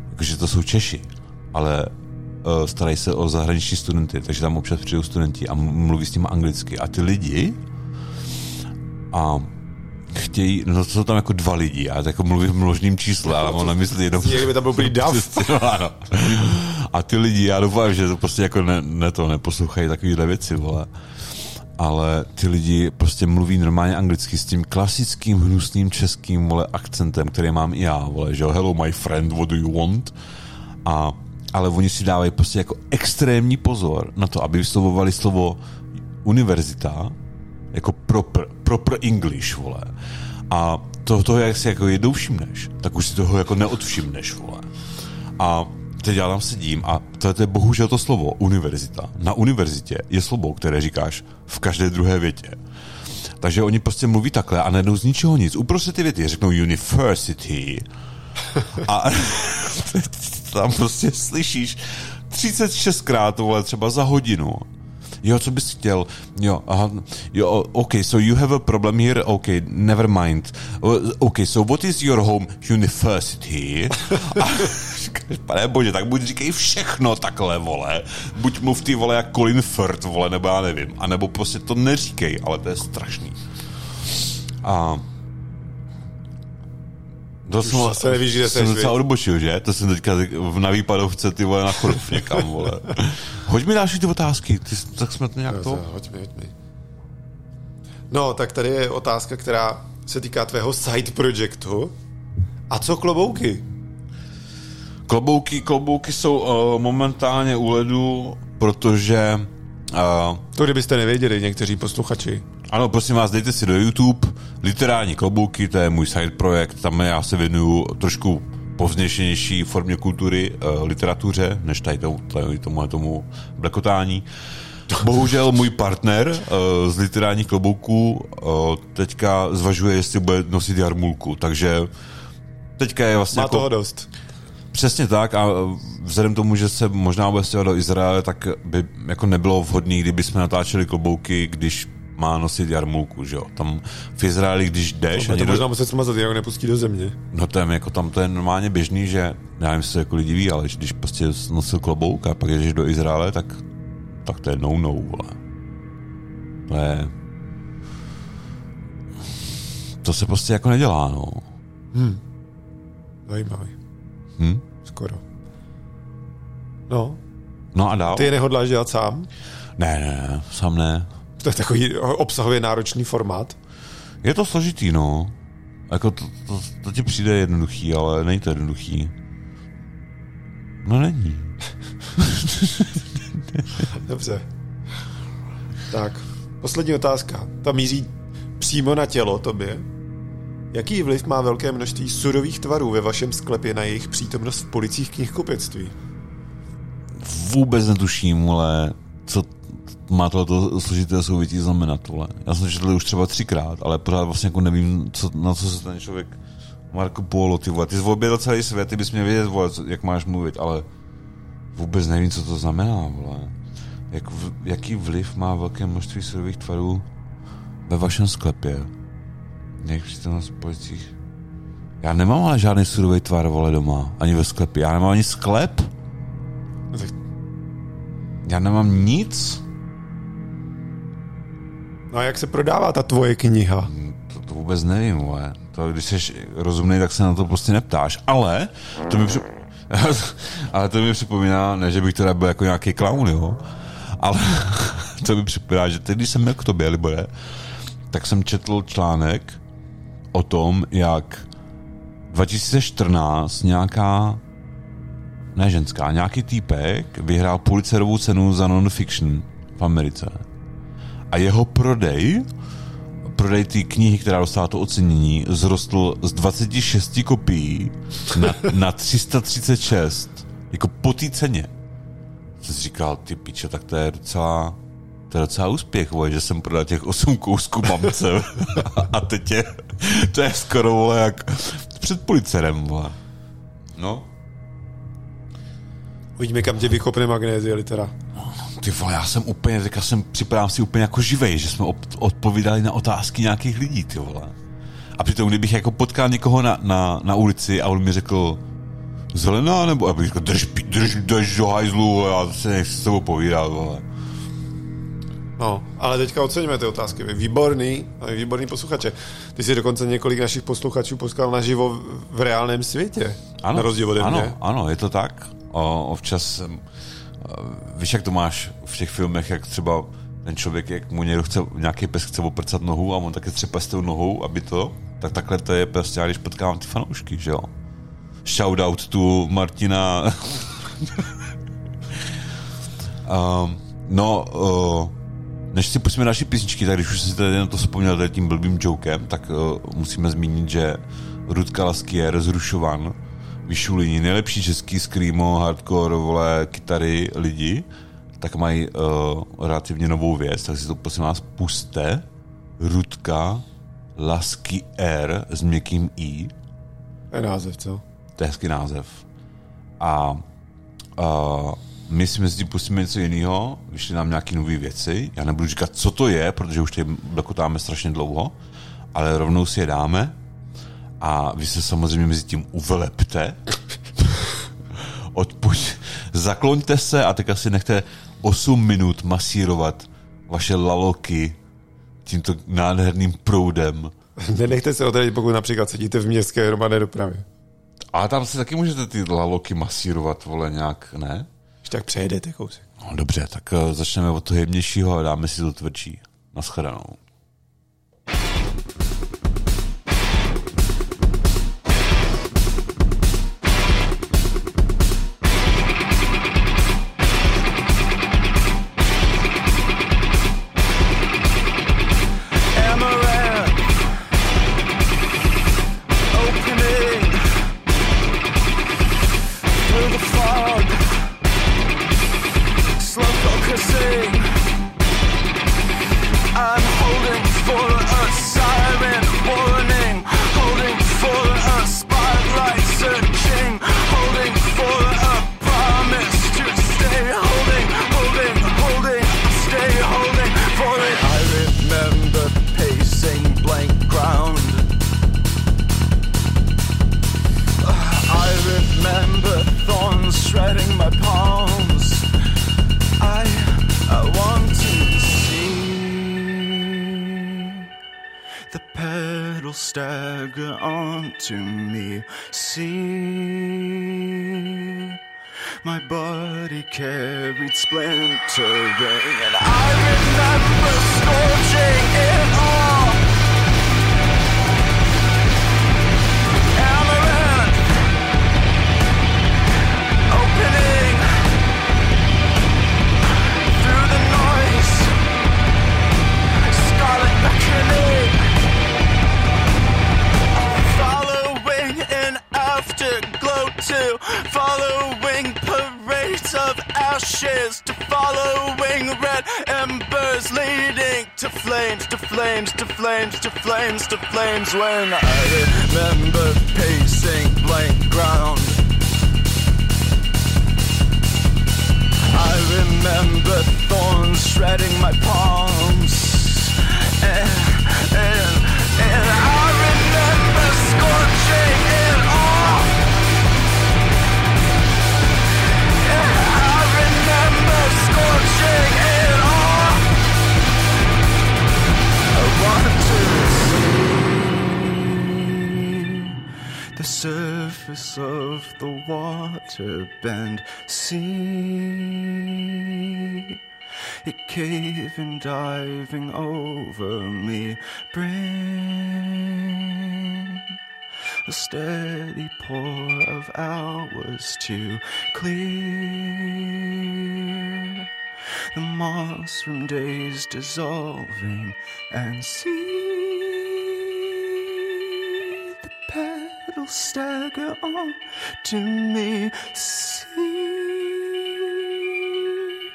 Jakože to jsou Češi, ale uh, starají se o zahraniční studenty, takže tam občas přijdou studenti a mluví s nimi anglicky. A ty lidi a chtějí, no to jsou tam jako dva lidi, já jako mluvím v množným čísle, ale mám na mysli jenom... Jak by tam byl dav. No. A ty lidi, já doufám, že to prostě jako ne, ne to, neposlouchají takovýhle věci, vole. Ale ty lidi prostě mluví normálně anglicky s tím klasickým hnusným českým, vole, akcentem, který mám i já, vole, že jo, hello my friend, what do you want? A, ale oni si dávají prostě jako extrémní pozor na to, aby vyslovovali slovo univerzita jako proper, proper English, vole. A to, to, jak si jako jednou všimneš, tak už si toho jako neodvšimneš, vole. A teď já tam sedím a to, to je bohužel to slovo, univerzita. Na univerzitě je slovo, které říkáš v každé druhé větě. Takže oni prostě mluví takhle a najednou z ničeho nic. Uprostřed ty věty řeknou university. A tam prostě slyšíš 36krát, vole, třeba za hodinu. Jo, co bys chtěl? Jo, aha, jo, OK, so you have a problem here? OK, never mind. OK, so what is your home university? A říkáš, pane bože, tak buď říkej všechno takhle, vole. Buď mluv ty, vole, jak Colin Firth, vole, nebo já nevím. A nebo prostě to neříkej, ale to je strašný. A to jsem, zase nevíš, kde jsem docela odbočil, že? To jsem teďka v- na výpadovce, ty vole, na chorov někam, vole. Hoď mi další ty otázky, ty, tak jsme to nějak to... Hoď mi, hoď mi. No, tak tady je otázka, která se týká tvého side projectu. A co klobouky? Klobouky, klobouky jsou uh, momentálně u ledu, protože uh, To, kdybyste nevěděli, někteří posluchači. ano, prosím vás, dejte si do YouTube literární klobouky, to je můj side projekt, tam já se věnuju trošku povzněšenější formě kultury, uh, literatuře, než tady tomu, tady tomu, tomu blekotání. Bohužel můj partner uh, z literárních klobouků uh, teďka zvažuje, jestli bude nosit jarmulku, takže teďka je vlastně Má jako... toho dost. Přesně tak a vzhledem k tomu, že se možná bude stěhovat do Izraele, tak by jako nebylo vhodné, kdyby jsme natáčeli klobouky, když má nosit jarmulku, že jo. Tam v Izraeli, když jdeš, A a to někdo, možná muset smazat, jak nepustí do země. no to je jako tam to je normálně běžný, že já nevím, se jako lidi ví, ale když prostě nosil klobouk a pak jdeš do Izraele, tak, tak to je no-no, vole. To je... To se prostě jako nedělá, no. Zajímavý. Hm? Skoro. No, No a dál? ty je nehodláš dělat sám? Ne, ne, ne, sám ne. To je takový obsahově náročný formát. Je to složitý, no. Jako to, to, to ti přijde jednoduchý, ale není to jednoduchý. No není. Dobře. Tak, poslední otázka. Ta míří přímo na tělo tobě. Jaký vliv má velké množství surových tvarů ve vašem sklepě na jejich přítomnost v policích knihkupectví? Vůbec netuším, ale co má tohleto složité souvětí znamenat, vole. Já jsem četl už třeba třikrát, ale pořád vlastně jako nevím, co, na co se ten člověk Marco Polo, ty vole. Ty jsi objevil celý svět, ty bys měl vědět, vole, jak máš mluvit, ale vůbec nevím, co to znamená, vole. Jak, v, jaký vliv má velké množství surových tvarů ve vašem sklepě? Jak přítomnost v policích? Já nemám ale žádný surový tvar, vole, doma. Ani ve sklepě. Já nemám ani sklep. No Já nemám nic. No a jak se prodává ta tvoje kniha? To, to vůbec nevím, vole. To, když jsi rozumný, tak se na to prostě neptáš. Ale to mi, při... ale to mi připomíná, ne, že bych teda byl jako nějaký clown, jo. Ale to mi připomíná, že teď, když jsem měl k tobě, Libore, tak jsem četl článek o tom, jak 2014 nějaká ne ženská, nějaký týpek vyhrál Pulitzerovou cenu za non-fiction v Americe. A jeho prodej prodej té knihy, která dostala to ocenění, zrostl z 26 kopií na, na 336. Jako po té ceně. Jsem si říkal, ty piče, tak to je docela, to je docela úspěch, vole, že jsem prodal těch 8 kousků mamce. A teď je, to je skoro, vole, jak před policerem, vole. No, Uvidíme, kam tě vykopne magnézie litera. Ty vole, já jsem úplně, teďka jsem, připadám si úplně jako živej, že jsme odpovídali na otázky nějakých lidí, ty vole. A přitom, kdybych jako potkal někoho na, na, na ulici a on mi řekl zelená, nebo já bych řekl, drž, drž, drž do hajzlu, já se nechci s tebou povídat, vole. No, ale teďka oceníme ty otázky. Výborný, výborný posluchače. Ty jsi dokonce několik našich posluchačů poskal naživo v- v reálném světě. Ano, Na rozdíl ode ano, mě. ano, je to tak. O, občas jsem, víš, jak to máš v těch filmech, jak třeba ten člověk, jak mu někdo chce, nějaký pes chce oprcat nohu a on taky třepe s tou nohou, aby to, tak takhle to je prostě, já když potkávám ty fanoušky, že jo. Shoutout tu Martina. um, no, uh, než si pustíme další písničky, tak když už si tady na to vzpomněl tady tím blbým jokem, tak uh, musíme zmínit, že Rudka Laskier z Rušovan vyšulí nejlepší český screamo, hardcore, vole, kytary lidi, tak mají uh, relativně novou věc, tak si to prosím vás puste. Rudka Laskier s měkkým i. To je název, co? To je hezký název. A, a my si mezi tím pustíme něco jiného, vyšly nám nějaké nové věci. Já nebudu říkat, co to je, protože už tady blekotáme strašně dlouho, ale rovnou si je dáme a vy se samozřejmě mezi tím uvelepte. Odpuď, zakloňte se a teďka si nechte 8 minut masírovat vaše laloky tímto nádherným proudem. Nenechte se odradit, pokud například sedíte v městské hromadné dopravě. Ale tam si taky můžete ty laloky masírovat, vole, nějak, ne? Když tak přejedete kousek. No dobře, tak uh, začneme od toho jemnějšího a dáme si to tvrdší. Naschledanou. My body carried splintering, and I remember scorching it all. Flames, to flames, to flames. When I remember pacing blank ground. I remember thorns shredding my palms. And, and, and I remember scorching it all. And I remember scorching surface of the water bend. See it caving, diving over me. Bring a steady pour of hours to clear the moss from days dissolving and see pedal stagger on to me. See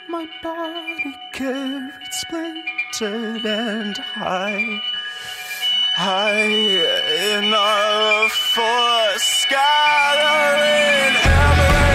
my body carried splintered and high. High enough for scattering amaranth.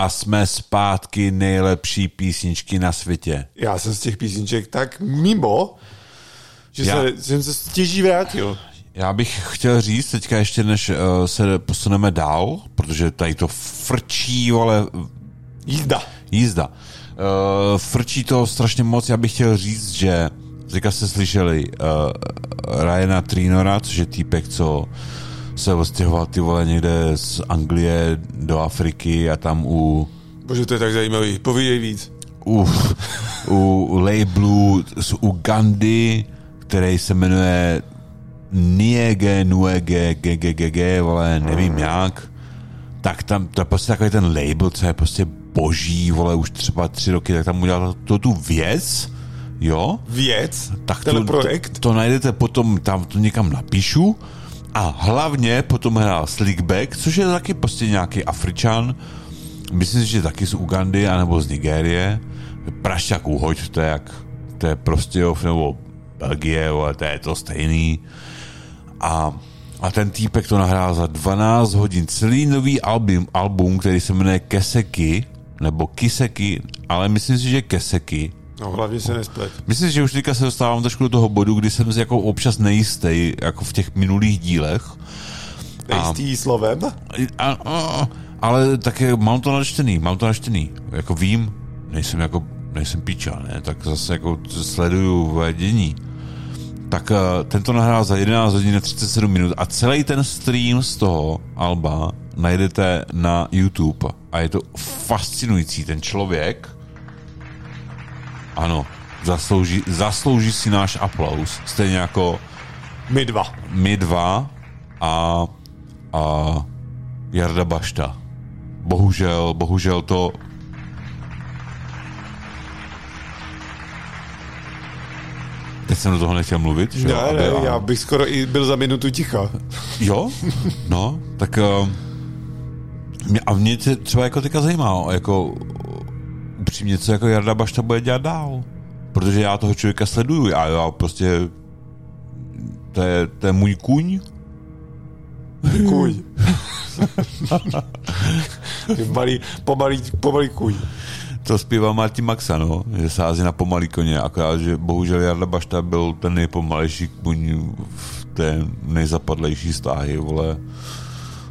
A jsme zpátky nejlepší písničky na světě. Já jsem z těch písniček tak mimo, že Já- se, jsem se stěží vrátil. Já bych chtěl říct teďka ještě, než uh, se posuneme dál, protože tady to frčí, ale Jízda. jízda. Uh, frčí to strašně moc, já bych chtěl říct, že teďka jste slyšeli uh, Ryana Trinora, což je týpek, co se odstěhoval ty vole někde z Anglie do Afriky a tam u Bože, to je tak zajímavý. Povídej víc. u, u labelu z Ugandy, který se jmenuje Niege Nuege GGGG, vole, nevím jak, tak tam, to je prostě takový ten label, co je prostě boží, vole, už třeba tři roky, tak tam udělal to, tu věc, jo, Věc? tak Ten to, projekt? To, to najdete potom, tam to někam napíšu a hlavně potom hrál Slickback, což je taky prostě nějaký Afričan, myslím si, že taky z Ugandy anebo z Nigérie, prašťák uhoď, to je jak, to je prostě nebo Belgie, ale to je to stejný. A, a ten týpek to nahrál za 12 hodin. Celý nový album, album, který se jmenuje Keseki, nebo Kiseki, ale myslím si, že Keseki. No, hlavně se nesplet. Myslím že už teďka se dostávám trošku do toho bodu, kdy jsem si jako občas nejistý, jako v těch minulých dílech. Nejistý slovem? A, a, ale také mám to načtený, mám to načtený. Jako vím, nejsem jako, nejsem píča, ne, tak zase jako sleduju dění. Tak uh, tento nahrál za 11 hodin a 37 minut a celý ten stream z toho Alba najdete na YouTube a je to fascinující. Ten člověk, ano, zaslouží, zaslouží si náš aplaus, stejně jako My dva. my dva a, a Jarda Bašta. Bohužel, bohužel to Teď jsem do toho nechtěl mluvit, že? Ne, aby- ne, a- já bych skoro i byl za minutu ticha. Jo? No, tak uh, mě, a mě třeba jako teďka zajímá, jako upřímně, co jako Jarda Bašta bude dělat dál. Protože já toho člověka sleduju a já prostě to je, to je můj kuň, Kůň. malý, pomalý, pomalý kůň. To zpívá Martin Maxa, no, že sází na pomalý koně, akorát, že bohužel Jarda Bašta byl ten nejpomalejší kuň v té nejzapadlejší stáhy, vole,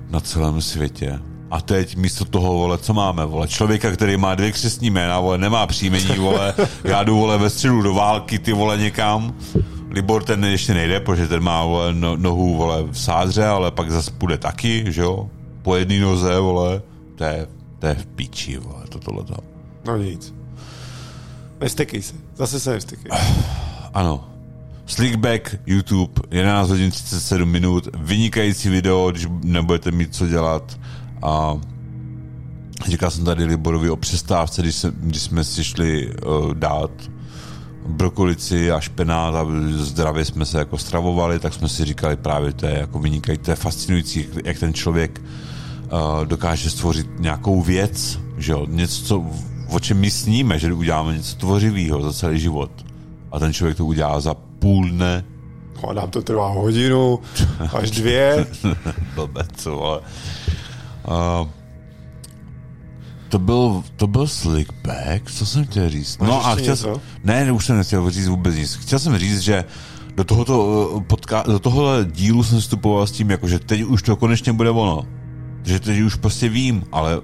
na celém světě. A teď místo toho, vole, co máme, vole, člověka, který má dvě křesní jména, vole, nemá příjmení, vole, já jdu, vole, ve středu do války, ty, vole, někam. Libor ten ještě nejde, protože ten má, vole, no, nohu, vole, v sádře, ale pak zase půjde taky, že jo, po jedné noze, vole, to je, to je v píči, vole, to tohleto. No nic. Nestekej se. Zase se nestekej. Ano. Slickback, YouTube, 11 hodin 37 minut, vynikající video, když nebudete mít co dělat. A říkal jsem tady Liborovi o přestávce, když, se, když jsme si šli uh, dát brokolici a špenát a zdravě jsme se jako stravovali, tak jsme si říkali právě, to je jako vynikající, to je fascinující, jak- ten člověk uh, dokáže stvořit nějakou věc, že jo, něco, co, o čem my sníme, že uděláme něco tvořivého za celý život. A ten člověk to udělá za půl dne, No, nám to trvá hodinu, až dvě. blbec, vole. Uh, to byl, to byl slickback, co jsem chtěl říct? No a chtěl jsem, ne, ne, už jsem nechtěl říct vůbec nic. Chtěl jsem říct, že do tohoto, uh, podka- do tohohle dílu jsem vstupoval s tím, jako, že teď už to konečně bude ono. Že teď už prostě vím, ale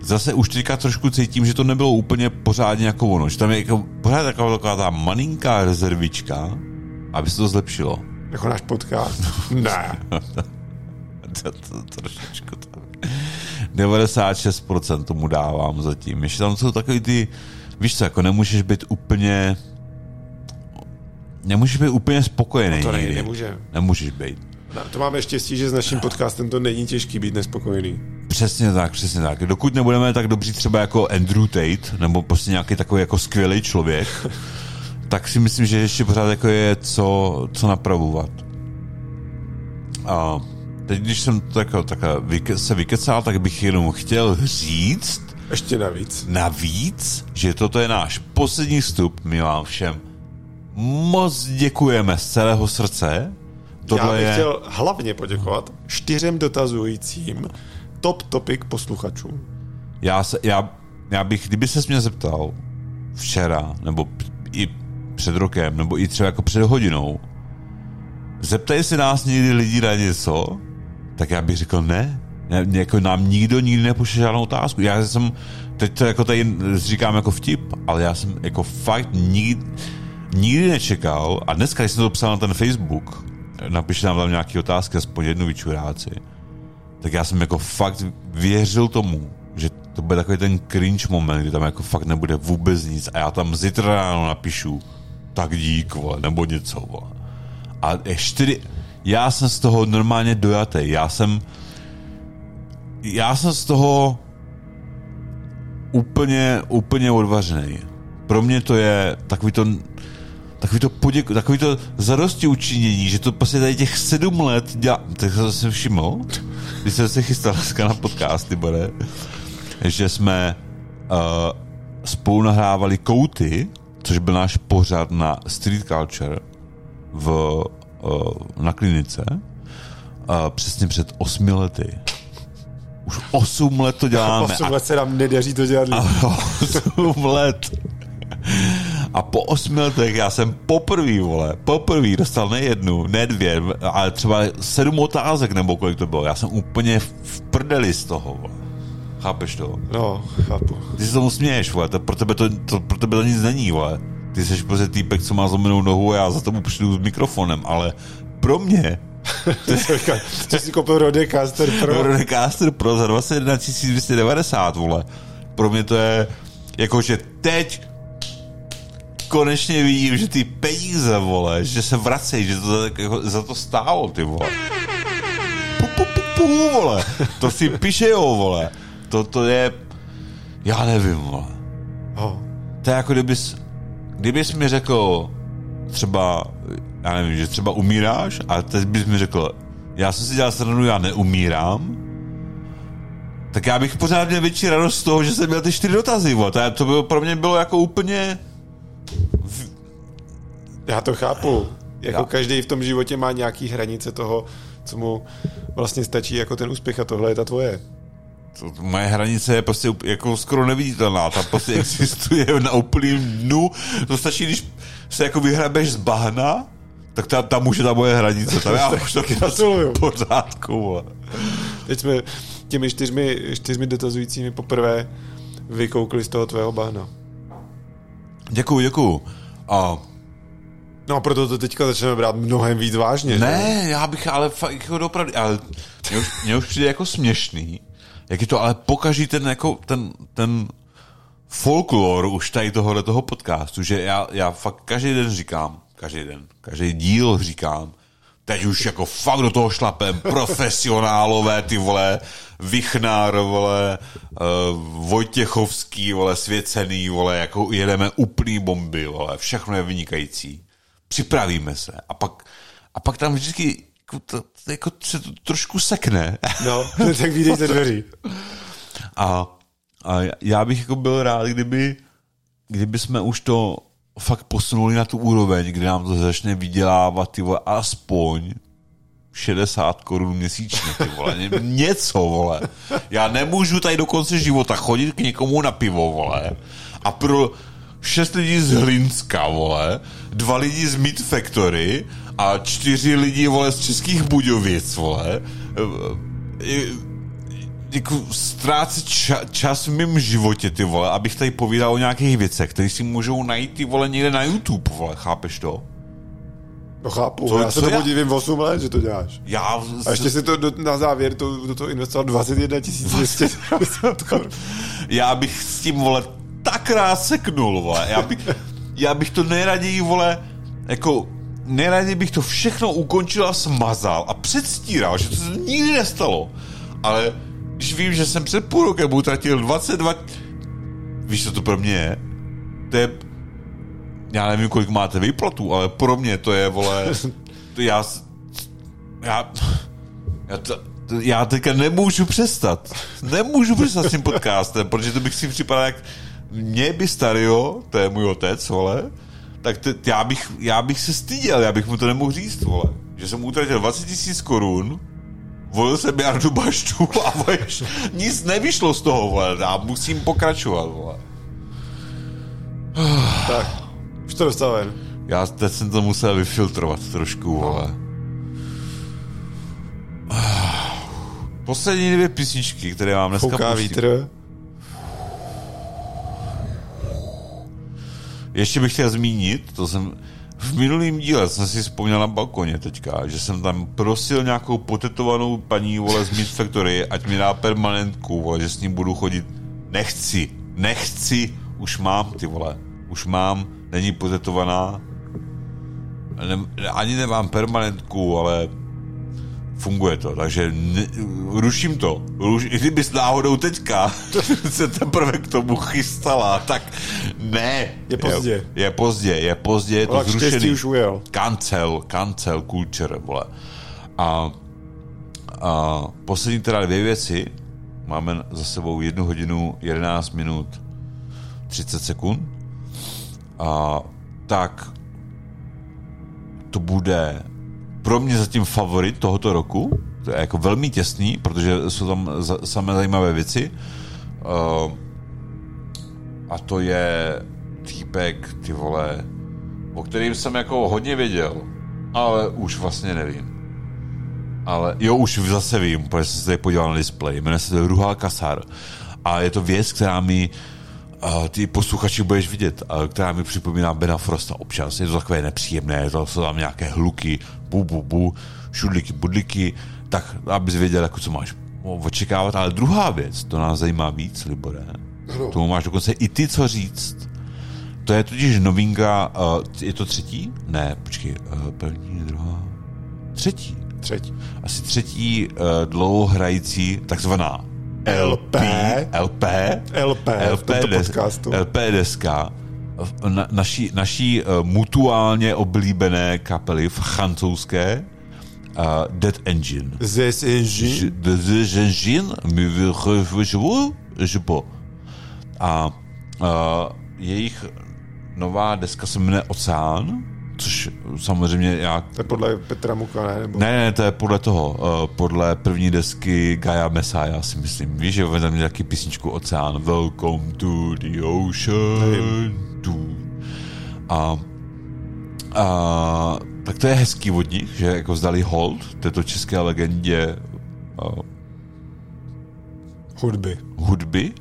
zase už teďka trošku cítím, že to nebylo úplně pořádně jako ono. Že tam je jako, pořád taková, taková ta malinká rezervička, aby se to zlepšilo. Jako náš podcast. Ne. to, to, trošičku to. 96% tomu dávám zatím. Ještě tam jsou takový ty, víš co, jako nemůžeš být úplně nemůžeš být úplně spokojený to ne, nikdy. nemůže. Nemůžeš být. No, to máme štěstí, že s naším podcastem to není těžký být nespokojený. Přesně tak, přesně tak. Dokud nebudeme tak dobří třeba jako Andrew Tate, nebo prostě nějaký takový jako skvělý člověk, tak si myslím, že ještě pořád jako je co, co napravovat. A teď, když jsem to jako, tak vyke, se vykecal, tak bych jenom chtěl říct Ještě navíc. navíc, že toto je náš poslední vstup. My vám všem moc děkujeme z celého srdce. Já Tohle bych je... chtěl hlavně poděkovat čtyřem dotazujícím top topic posluchačům. Já, se, já, já bych, kdyby se mě zeptal včera, nebo i před rokem, nebo i třeba jako před hodinou, zeptají se nás někdy lidi na něco, tak já bych řekl ne. ne jako nám nikdo nikdy nepošle žádnou otázku. Já jsem, teď to jako tady říkám jako vtip, ale já jsem jako fakt nikdy, nikdy nečekal, a dneska, když jsem to psal na ten Facebook, napište nám tam nějaké otázky, aspoň jednu vyčuráci, tak já jsem jako fakt věřil tomu, že to bude takový ten cringe moment, kdy tam jako fakt nebude vůbec nic a já tam zítra ráno napíšu tak dík, vole, nebo něco, vole. A ještě, já jsem z toho normálně dojatý, já jsem já jsem z toho úplně, úplně odvařený. Pro mě to je takový to takový to, poděku, takový to zadosti učinění, že to prostě tady těch sedm let dělá, tak jsem se všiml, když jsem se chystal dneska na podcasty, bude, že jsme uh, spolu nahrávali Kouty, což byl náš pořad na Street Culture v, na klinice, uh, přesně před osmi lety. Už osm let to děláme. Osm let se nám nedaří to dělat. Osm let. A po osmi letech já jsem poprvý, vole, poprvý dostal ne jednu, ne dvě, ale třeba sedm otázek, nebo kolik to bylo. Já jsem úplně v prdeli z toho, vole. Chápeš to? No, chápu. Ty se tomu směješ, vole, to, pro, tebe to, to, pro tebe to nic není, vole. Ty jsi prostě týpek, co má zlomenou nohu a já za tomu přijdu s mikrofonem, ale pro mě Co jsi koupil Rodecaster Pro? Rodecaster Pro za 21 290, vole. Pro mě to je jako, že teď konečně vidím, že ty peníze, vole, že se vracejí, že to jako, za to stálo, ty vole. Pu, pu, pu, pu, vole. To si píšejou, vole. To, to je, já nevím, vole. Oh. To je jako kdybys, kdybys mi řekl třeba, já nevím, že třeba umíráš a teď bys mi řekl, já jsem si dělal stranu, já neumírám, tak já bych pořád měl větší radost z toho, že jsem měl ty čtyři dotazy, vole. To, to bylo, pro mě bylo jako úplně Já to chápu. Jako Já- každý v tom životě má nějaký hranice toho, co mu vlastně stačí jako ten úspěch a tohle je ta tvoje. To, moje hranice je prostě jako skoro neviditelná, ta prostě existuje na úplným dnu, to stačí, když se jako vyhrabeš z bahna, tak ta, tam už je ta moje hranice, tam já už taky v pořádku, vole. Teď jsme těmi čtyřmi, čtyřmi dotazujícími poprvé vykoukli z toho tvého bahna. Děkuju, děkuju. A No a proto to teďka začneme brát mnohem víc vážně. že? ne, já bych ale fakt jako opravdu, ale mě už, mě už přijde jako směšný, jak je to ale pokaží ten jako ten, ten folklor už tady tohohle toho podcastu, že já, já fakt každý den říkám, každý den, každý díl říkám, teď už jako fakt do toho šlapem, profesionálové, ty vole, Vichnár, vole, uh, Vojtěchovský, vole, svěcený, vole, jako jedeme úplný bomby, vole, všechno je vynikající. Připravíme se. A pak, a pak tam vždycky jako, jako se to trošku sekne. No, tak výdej ze dveří. A, a já bych jako byl rád, kdyby, kdyby jsme už to fakt posunuli na tu úroveň, kde nám to začne vydělávat ty vole, aspoň 60 korun měsíčně, ty vole, ně- něco, vole. Já nemůžu tady do konce života chodit k někomu na pivo, vole, a pro šest lidí z Hlinska, vole, dva lidi z Meat Factory a čtyři lidi, vole, z Českých Budějovic, vole, e, e, jako ztrácet ča, čas v mém životě, ty vole, abych tady povídal o nějakých věcech, které si můžou najít, ty vole, někde na YouTube, vole, chápeš to? No chápu, Co- já se co tomu já- divím 8 let, že to děláš. Já... A ještě si to do, na závěr to, do toho investoval 21 200 korun. já bych s tím, vole, tak rád seknul, vole. Já bych, já bych to nejraději, vole, jako nejraději bych to všechno ukončil a smazal a předstíral, že to se nikdy nestalo. Ale když vím, že jsem před půl rokem utratil 22... Víš, co to pro mě je? To je... Já nevím, kolik máte výplatu, ale pro mě to je, vole... To já... Já... Já, to, to, já teďka nemůžu přestat. Nemůžu přestat s tím podcastem, protože to bych si připadal jak... Mě by Stario, to je můj otec, vole, tak te, já, bych, já bych se styděl, já bych mu to nemohl říct, vole. Že jsem utratil 20 tisíc korun volil jsem Jardu Baštu a vole, nic nevyšlo z toho, vole, já musím pokračovat, vole. Tak, už to dostal ven. Já teď jsem to musel vyfiltrovat trošku, vole. Poslední dvě písničky, které mám dneska Fouká pustím. vítr. Ještě bych chtěl zmínit, to jsem v minulém díle jsem si vzpomněl na balkoně teďka, že jsem tam prosil nějakou potetovanou paní vole z Meat Factory, ať mi dá permanentku, vole, že s ním budu chodit. Nechci, nechci, už mám ty vole, už mám, není potetovaná, ne, ani nemám permanentku, ale funguje to, takže ne, ruším to. Ruš, I kdybys náhodou teďka se teprve k tomu chystala, tak ne. Je pozdě. Je, je pozdě, je pozdě, je to Vlak zrušený. už ujel. Cancel, cancel culture, vole. A, a poslední teda dvě věci. Máme za sebou jednu hodinu, 11 minut, 30 sekund. A tak to bude pro mě zatím favorit tohoto roku. To je jako velmi těsný, protože jsou tam za, samé zajímavé věci. Uh, a to je týpek, ty vole, o kterým jsem jako hodně věděl, ale už vlastně nevím. Ale jo, už zase vím, protože jsem se tady podíval na display. Jmenuje se to Ruhal Kasar. A je to věc, která mi a ty posluchači budeš vidět, a která mi připomíná Bena Frosta občas. Je to takové nepříjemné, to jsou tam nějaké hluky, bu, bu, bu, šudliky, budliky, tak abys věděl, jako co máš očekávat. Ale druhá věc, to nás zajímá víc, Libore. Tomu máš dokonce i ty co říct. To je totiž novinka, uh, je to třetí? Ne, počkej, uh, první, druhá, třetí. Třetí. Asi třetí uh, dlouhohrající, takzvaná LP. LP, LP v tomto des- podcastu. LP deska na, naší, naší uh, mutuálně oblíbené kapely francouzské uh, Dead Engine. This engine. Je- Dead Engine, pas. A uh, jejich nová deska se jmenuje Oceán, což samozřejmě já To je podle Petra Muka, ne? Nebo... ne, ne, to je podle toho, uh, podle první desky Gaia Messiah, si myslím. Víš, že tam taky písničku Oceán. Welcome to the ocean. Tu. A, a, tak to je hezký od nich, že jako vzdali hold této české legendě uh, Hudby. hudby.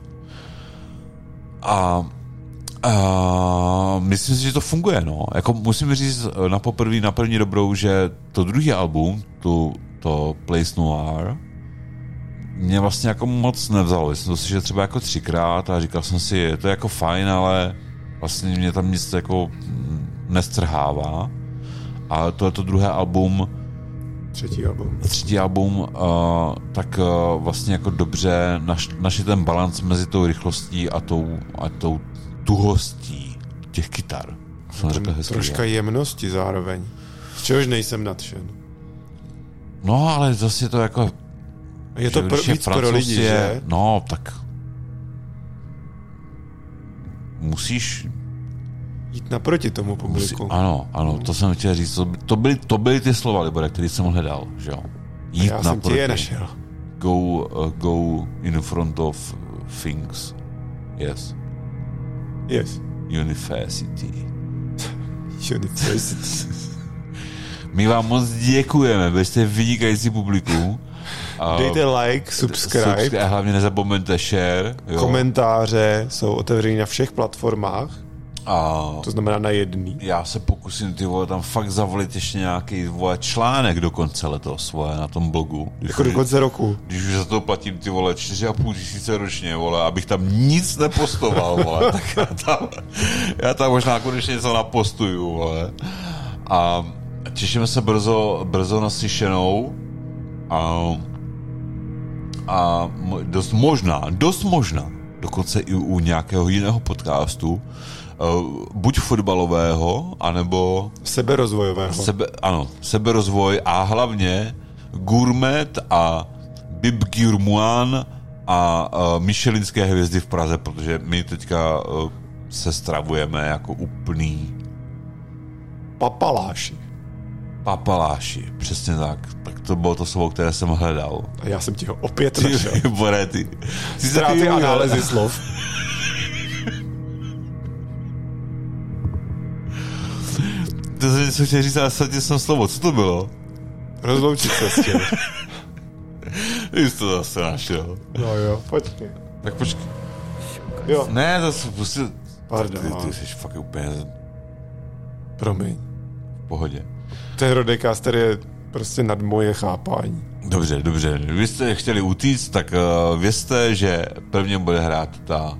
A a myslím si, že to funguje, no. Jako musím říct na poprvé, na první dobrou, že to druhý album, tu, to Place Noir, mě vlastně jako moc nevzalo. Jsem to slyšel třeba jako třikrát a říkal jsem si, je to jako fajn, ale vlastně mě tam nic jako nestrhává. A to je to druhé album, Třetí album. třetí album, uh, tak uh, vlastně jako dobře naš, našli ten balans mezi tou rychlostí a tou, a tou tuhostí těch kytar. Jsem řekl hezky. Troška jemnosti zároveň. Z čehož nejsem nadšen. No, ale zase je to jako... Je to pro, je víc pro lidi, je, že? No, tak... Musíš... Jít naproti tomu Musí, publiku. ano, ano, to jsem chtěl říct. To, by- to, byly, to byly ty slova, Libore, který jsem hledal, že jo? Jít Já jsem ti je naproti. našel. Go, uh, go in front of things. Yes. Yes. University. University. My vám moc děkujeme, vy jste vynikající publikum. A Dejte like, subscribe. a hlavně nezapomeňte share. Jo. Komentáře jsou otevřený na všech platformách, A to znamená na jedný. já se pokusím ty vole tam fakt zavolit ještě nějaký vole článek do konce letos vole na tom blogu. Když, Jako do konce roku. když už za to platím ty vole 4,5 tisíce ročně, vole, abych tam nic nepostoval, vole, tak já tam, já tam možná konečně něco napostuju, vole. A těšíme se brzo, brzo na slyšenou a, a dost možná, dost možná, dokonce i u nějakého jiného podcastu, buď fotbalového, anebo Seberozvojového. sebe, ano, seberozvoj a hlavně gourmet a Bib Gurmuan a uh, Michelinské hvězdy v Praze, protože my teďka uh, se stravujeme jako úplný Papaláši. Papaláši, přesně tak. Tak to bylo to slovo, které jsem hledal. A já jsem ti ho opět Ty, našel. Bore, ty. Ty Ztráty a nálezy slov. To jsem něco chtěl říct, ale sadě jsem slovo. Co to bylo? Rozloučit se s tím. Ty jsi to zase našel. No jo, počkej. Tak počkej. Jo, Ne, to jsou prostě... pardon. Ty, ty jsi fakt úplně Promiň. v pohodě. Ten Rodecaster je prostě nad moje chápání. Dobře, dobře. Vy jste chtěli utíct, tak uh, vězte, že prvně bude hrát ta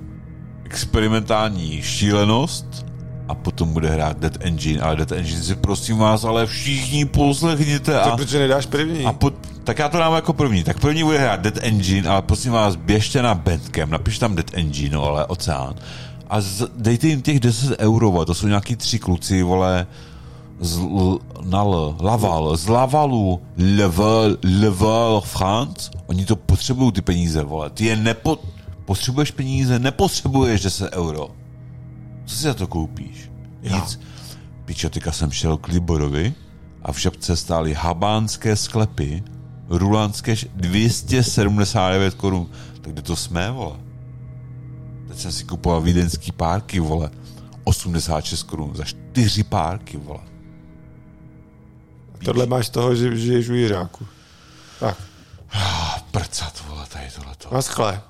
experimentální šílenost a potom bude hrát Dead Engine, ale Dead Engine si prosím vás, ale všichni poslechněte Tak a, proč nedáš první? a pod, tak já to dám jako první. Tak první bude hrát Dead Engine, ale prosím vás, běžte na Bandcamp, napište tam Dead Engine, no, ale oceán. A z, dejte jim těch 10 euro, vole, to jsou nějaký tři kluci, vole, z L, na L, Laval, z Lavalu, Level, Level France, oni to potřebují ty peníze, vole, ty je nepo, potřebuješ peníze, nepotřebuješ 10 euro. Co si za to koupíš? Nic. Pičo, teďka jsem šel k Liborovi a v šapce stály habánské sklepy, rulánské š- 279 korun. Tak kde to jsme, vole? Teď jsem si kupoval vídeňský párky, vole. 86 korun za čtyři párky, vole. Tohle máš z toho, že žiješ v Jiráku. Tak, A prcat, vole, tady tohleto. naschle.